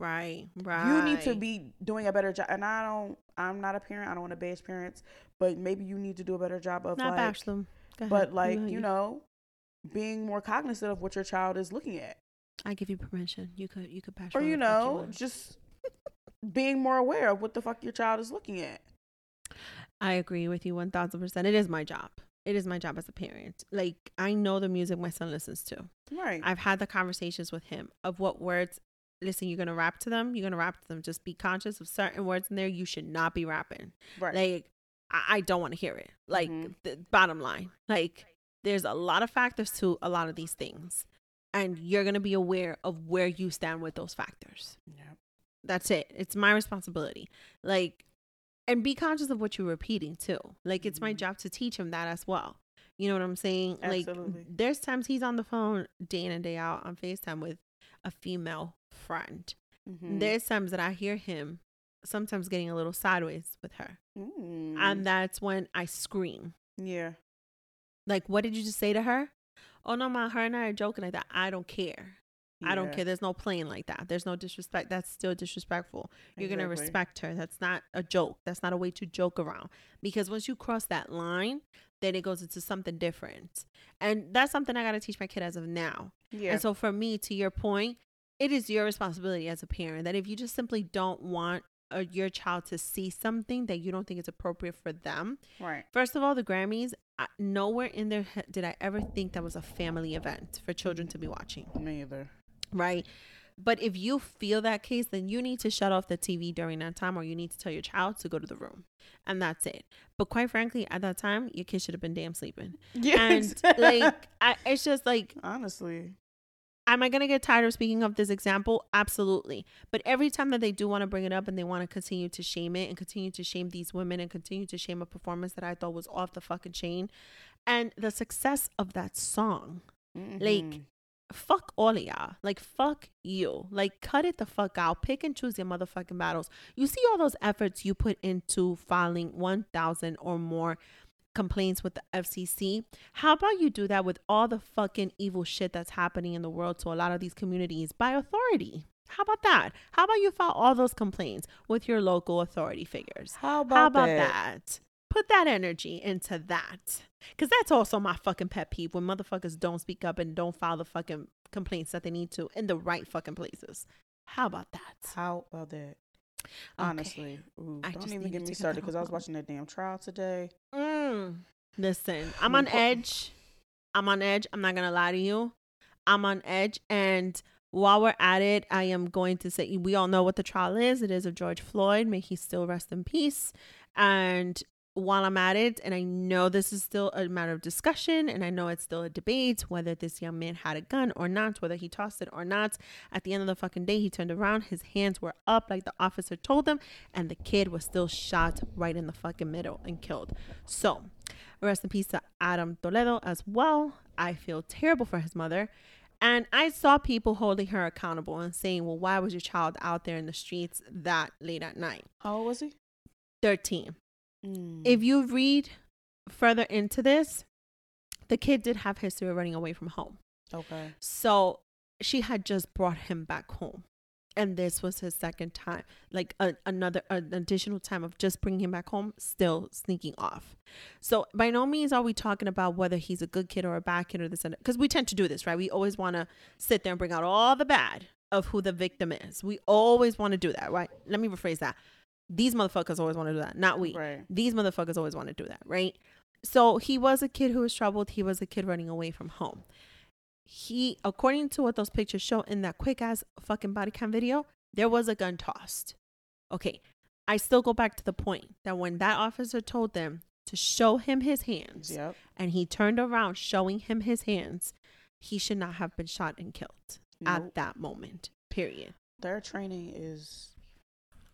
Right, right. You need to be doing a better job. And I don't, I'm not a parent. I don't want to bash parents, but maybe you need to do a better job of not like, bash them. But like, you, you know, being more cognizant of what your child is looking at. I give you permission. You could, you could bash. Or you know, you just being more aware of what the fuck your child is looking at. I agree with you one thousand percent. It is my job it is my job as a parent. Like I know the music my son listens to. Right. I've had the conversations with him of what words listen, you're gonna rap to them, you're gonna rap to them. Just be conscious of certain words in there you should not be rapping. Right. Like I, I don't want to hear it. Like mm-hmm. the bottom line. Like there's a lot of factors to a lot of these things. And you're gonna be aware of where you stand with those factors. Yeah. That's it. It's my responsibility. Like and be conscious of what you're repeating too. Like it's my mm-hmm. job to teach him that as well. You know what I'm saying? Absolutely. Like there's times he's on the phone day in and day out on FaceTime with a female friend. Mm-hmm. There's times that I hear him sometimes getting a little sideways with her. Mm. And that's when I scream. Yeah. Like, what did you just say to her? Oh no, my her and I are joking like that. I don't care. Yeah. I don't care. There's no playing like that. There's no disrespect. That's still disrespectful. You're exactly. gonna respect her. That's not a joke. That's not a way to joke around. Because once you cross that line, then it goes into something different. And that's something I gotta teach my kid as of now. Yeah. And so for me, to your point, it is your responsibility as a parent that if you just simply don't want uh, your child to see something that you don't think is appropriate for them. Right. First of all, the Grammys, I, nowhere in there did I ever think that was a family event for children to be watching. Me either. Right. But if you feel that case, then you need to shut off the TV during that time, or you need to tell your child to go to the room, and that's it. But quite frankly, at that time, your kid should have been damn sleeping. Yes. And like, I, it's just like honestly, am I going to get tired of speaking of this example? Absolutely. But every time that they do want to bring it up and they want to continue to shame it and continue to shame these women and continue to shame a performance that I thought was off the fucking chain and the success of that song, mm-hmm. like, fuck all of y'all. Like, fuck you. Like, cut it the fuck out. Pick and choose your motherfucking battles. You see all those efforts you put into filing 1,000 or more complaints with the FCC. How about you do that with all the fucking evil shit that's happening in the world to a lot of these communities by authority? How about that? How about you file all those complaints with your local authority figures? How about, How about that? that? Put that energy into that. Because that's also my fucking pet peeve when motherfuckers don't speak up and don't file the fucking complaints that they need to in the right fucking places. How about that? How about that? Honestly, okay. Ooh, don't even get me started because I was watching that damn trial today. Mm. Listen, I'm on edge. I'm on edge. I'm not gonna lie to you. I'm on edge, and while we're at it, I am going to say we all know what the trial is. It is of George Floyd. May he still rest in peace. And while I'm at it, and I know this is still a matter of discussion, and I know it's still a debate whether this young man had a gun or not, whether he tossed it or not. At the end of the fucking day, he turned around, his hands were up like the officer told him, and the kid was still shot right in the fucking middle and killed. So, rest in peace to Adam Toledo as well. I feel terrible for his mother. And I saw people holding her accountable and saying, well, why was your child out there in the streets that late at night? How old was he? 13. Mm. If you read further into this, the kid did have history of running away from home. Okay. So she had just brought him back home. And this was his second time, like a, another an additional time of just bringing him back home, still sneaking off. So by no means are we talking about whether he's a good kid or a bad kid or this and because we tend to do this, right? We always want to sit there and bring out all the bad of who the victim is. We always want to do that, right? Let me rephrase that. These motherfuckers always want to do that, not we. Right. These motherfuckers always want to do that, right? So he was a kid who was troubled. He was a kid running away from home. He, according to what those pictures show in that quick ass fucking body cam video, there was a gun tossed. Okay. I still go back to the point that when that officer told them to show him his hands yep. and he turned around showing him his hands, he should not have been shot and killed nope. at that moment. Period. Their training is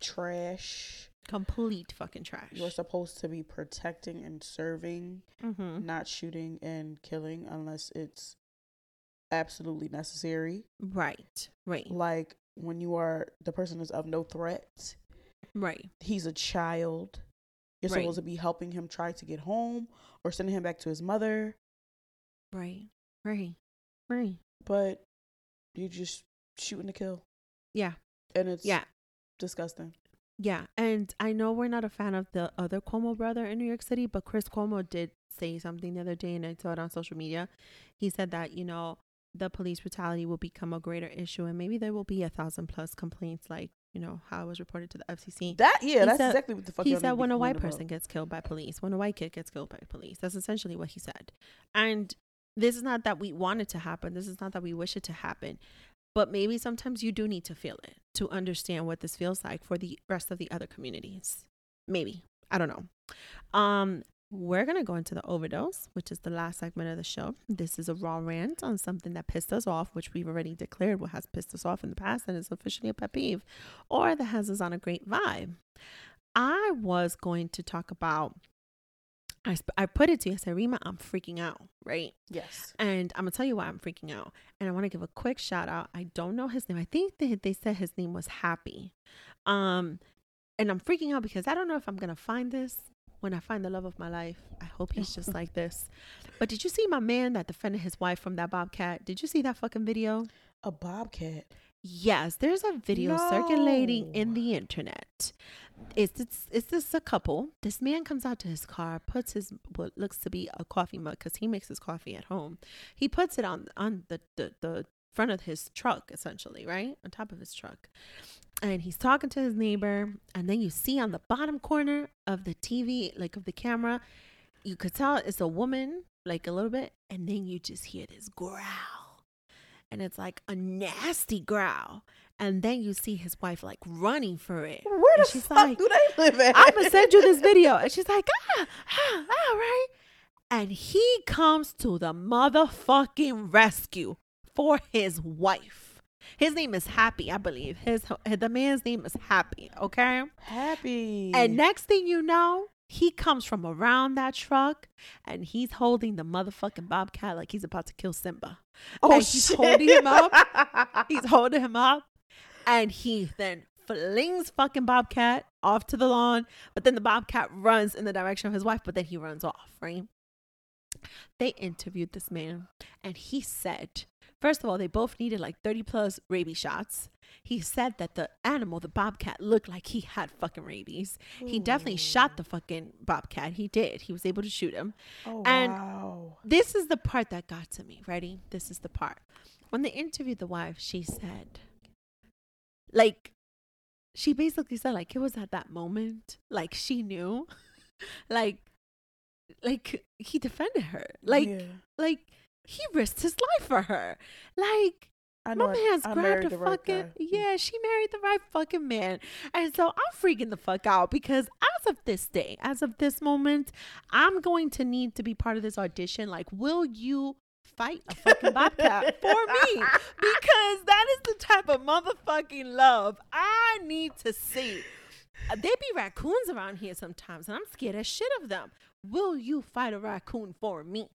trash. Complete fucking trash. You're supposed to be protecting and serving, mm-hmm. not shooting and killing unless it's absolutely necessary. Right. Right. Like when you are the person is of no threat. Right. He's a child. You're right. supposed to be helping him try to get home or sending him back to his mother. Right. Right. Right. But you just shooting to kill. Yeah. And it's yeah disgusting. Yeah, and I know we're not a fan of the other Cuomo brother in New York City, but Chris Cuomo did say something the other day, and I saw it on social media. He said that you know the police brutality will become a greater issue, and maybe there will be a thousand plus complaints, like you know how it was reported to the FCC. That yeah, he that's said, exactly what the fuck. He said when a white person gets killed by police, when a white kid gets killed by police. That's essentially what he said, and this is not that we want it to happen. This is not that we wish it to happen. But maybe sometimes you do need to feel it to understand what this feels like for the rest of the other communities. Maybe. I don't know. Um, we're going to go into the overdose, which is the last segment of the show. This is a raw rant on something that pissed us off, which we've already declared what has pissed us off in the past and is officially a pet peeve, or that has us on a great vibe. I was going to talk about I, sp- I put it to you. I said, Rima, I'm freaking out, right? Yes. And I'm going to tell you why I'm freaking out. And I want to give a quick shout out. I don't know his name. I think they, they said his name was Happy. Um, and I'm freaking out because I don't know if I'm going to find this when I find the love of my life. I hope he's just like this. But did you see my man that defended his wife from that Bobcat? Did you see that fucking video? A bobcat. Yes, there's a video no. circulating in the internet. It's, it's it's this a couple. This man comes out to his car, puts his what looks to be a coffee mug because he makes his coffee at home. He puts it on on the, the the front of his truck, essentially, right on top of his truck, and he's talking to his neighbor. And then you see on the bottom corner of the TV, like of the camera, you could tell it's a woman, like a little bit, and then you just hear this growl, and it's like a nasty growl. And then you see his wife like running for it. Where the she's fuck like, do they live at? I'm gonna send you this video. And she's like, ah, ah, all right. And he comes to the motherfucking rescue for his wife. His name is Happy, I believe. His the man's name is Happy. Okay, Happy. And next thing you know, he comes from around that truck and he's holding the motherfucking bobcat like he's about to kill Simba. Oh, and he's shit. holding him up. he's holding him up, and he then flings fucking bobcat off to the lawn. But then the bobcat runs in the direction of his wife, but then he runs off. Right? They interviewed this man, and he said First of all, they both needed like 30 plus rabies shots. He said that the animal, the bobcat, looked like he had fucking rabies. Ooh. He definitely shot the fucking bobcat. He did. He was able to shoot him. Oh, and wow. this is the part that got to me. Ready? This is the part. When they interviewed the wife, she said, like, she basically said, like, it was at that moment, like, she knew, like, like, he defended her. Like, yeah. like, he risked his life for her. Like, I know my man's I grabbed a fucking right yeah. She married the right fucking man, and so I'm freaking the fuck out because as of this day, as of this moment, I'm going to need to be part of this audition. Like, will you fight a fucking bobcat for me? Because that is the type of motherfucking love I need to see. Uh, they be raccoons around here sometimes, and I'm scared as shit of them. Will you fight a raccoon for me?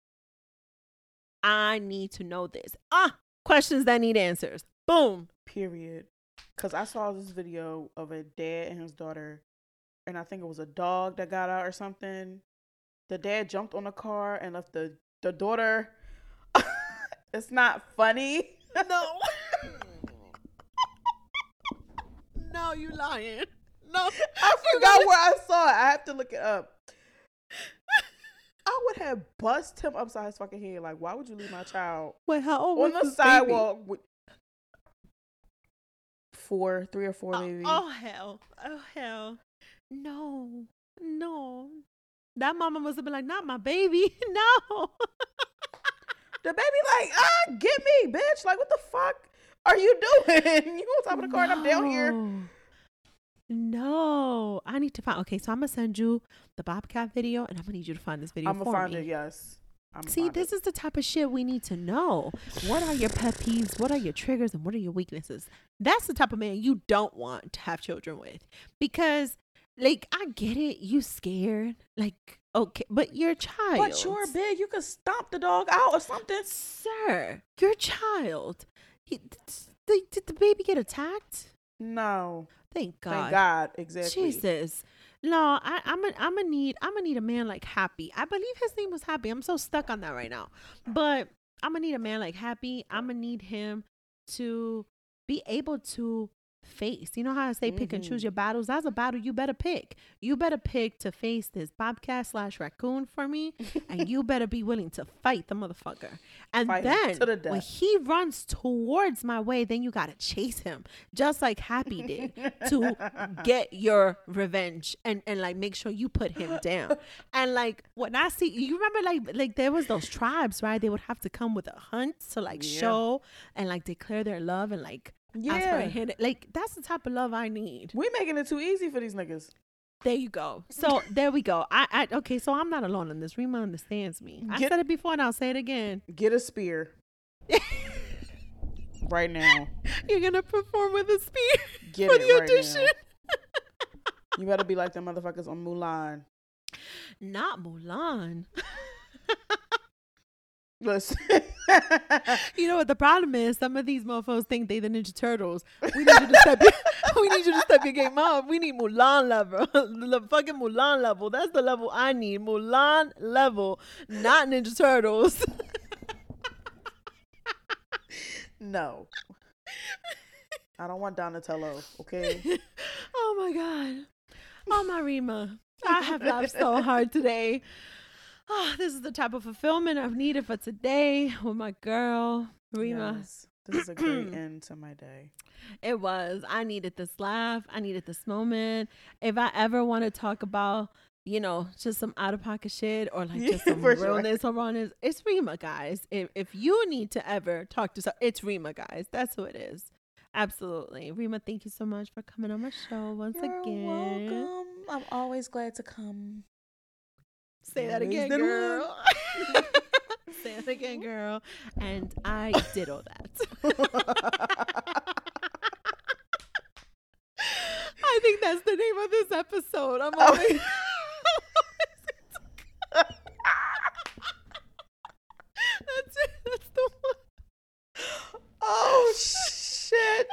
I need to know this. Ah, questions that need answers. Boom. Period. Because I saw this video of a dad and his daughter, and I think it was a dog that got out or something. The dad jumped on the car and left the the daughter. it's not funny. No. no, you lying. No, I forgot where I saw it. I have to look it up. I would have bust him upside his fucking head. Like, why would you leave my child? Wait, how old on the sidewalk? With four, three or four, oh, maybe. Oh hell! Oh hell! No, no. That mama must have been like, "Not my baby, no." the baby like, ah, get me, bitch! Like, what the fuck are you doing? you on top of the car, no. and I'm down here. No, I need to find. Okay, so I'm gonna send you the Bobcat video, and I'm gonna need you to find this video. I'm gonna find me. it. Yes. I'm See, this it. is the type of shit we need to know. What are your pet peeves? What are your triggers? And what are your weaknesses? That's the type of man you don't want to have children with, because, like, I get it. You scared, like, okay, but you're a child. But you're big. You could stomp the dog out or something, sir. You're a child. He, did the baby get attacked? No. Thank God. Thank God. Exactly. Jesus. No, I, I'm a, I'm gonna need I'm gonna need a man like Happy. I believe his name was Happy. I'm so stuck on that right now. But I'm gonna need a man like Happy. I'm gonna need him to be able to face. You know how I say pick mm-hmm. and choose mm-hmm. your battles? That's a battle you better pick. You better pick to face this bobcat slash raccoon for me, and you better be willing to fight the motherfucker. And fight then the when he runs towards my way, then you gotta chase him, just like Happy did, to get your revenge and and like make sure you put him down. And like when I see, you remember like like there was those tribes, right? They would have to come with a hunt to like yeah. show and like declare their love and like yeah. Like that's the type of love I need. We making it too easy for these niggas. There you go. So there we go. I, I okay. So I'm not alone in this. Rima understands me. Get, I said it before, and I'll say it again. Get a spear. right now. You're gonna perform with a spear Get for the right audition. you better be like the motherfuckers on Mulan. Not Mulan. Listen. you know what the problem is? Some of these mofos think they the Ninja Turtles. We need you to step. Your, we need you to step your game up. We need Mulan level, the fucking Mulan level. That's the level I need. Mulan level, not Ninja Turtles. no. I don't want Donatello, okay? oh my god. Oh my Rima. I have laughed so hard today. Oh, this is the type of fulfillment I've needed for today with my girl, Rima. Yes. This is a great end to my day. It was. I needed this laugh. I needed this moment. If I ever want to talk about, you know, just some out of pocket shit or like just some realness sure. or rawness, it's Rima, guys. If if you need to ever talk to some, it's Rima, guys. That's who it is. Absolutely. Rima, thank you so much for coming on my show once You're again. Welcome. I'm always glad to come. Say that again, girl. Say that again, girl. And I did all that. I think that's the name of this episode. I'm oh. always. that's it. That's the one. Oh shit!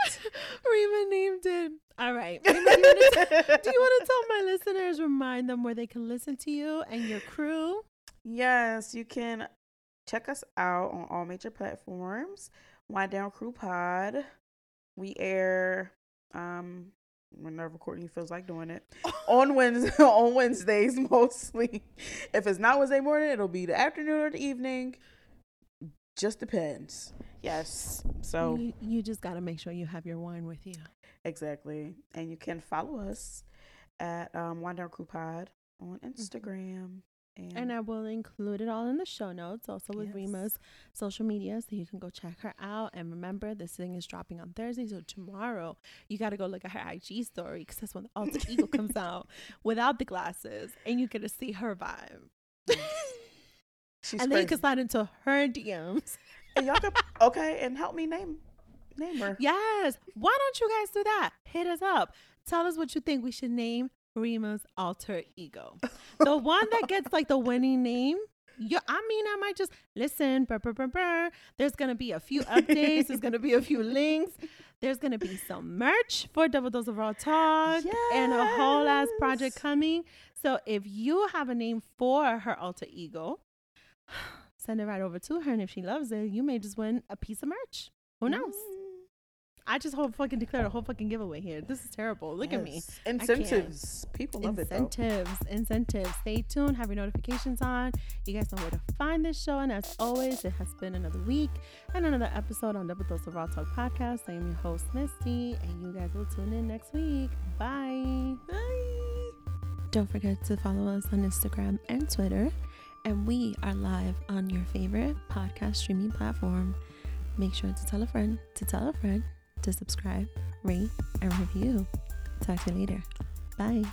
Rima named it. All right. Do, you want to tell my listeners, remind them where they can listen to you and your crew? Yes, you can check us out on all major platforms. Wind Down Crew Pod. We air um whenever Courtney feels like doing it. on Wednesday, on Wednesdays mostly. If it's not Wednesday morning, it'll be the afternoon or the evening. Just depends. Yes. So you, you just got to make sure you have your wine with you. Exactly. And you can follow us at um, Down Crew Pod on mm-hmm. Instagram. And, and, I will include it all in the show notes, also with yes. Rima's social media, so you can go check her out. And remember, this thing is dropping on Thursday, so tomorrow you got to go look at her IG story because that's when the alter ego comes out without the glasses, and you get to see her vibe. She's and crazy. then you can slide into her DMs. And y'all can okay, and help me name her. Yes. Why don't you guys do that? Hit us up. Tell us what you think we should name Rima's alter ego. the one that gets like the winning name. Yeah, I mean, I might just listen. Burr, burr, burr, There's gonna be a few updates. There's gonna be a few links. There's gonna be some merch for Double Dose of Raw Talk yes. and a whole ass project coming. So if you have a name for her alter ego, send it right over to her. And if she loves it, you may just win a piece of merch. Who knows? Mm. I just whole fucking declared a whole fucking giveaway here. This is terrible. Look yes. at me. Incentives. People love incentives, it. Incentives. Incentives. Stay tuned. Have your notifications on. You guys know where to find this show. And as always, it has been another week and another episode on Double Dose of Raw Talk podcast. I am your host, Misty, and you guys will tune in next week. Bye. Bye. Don't forget to follow us on Instagram and Twitter. And we are live on your favorite podcast streaming platform. Make sure to tell a friend to tell a friend to subscribe, rate, and review. Talk to you later. Bye.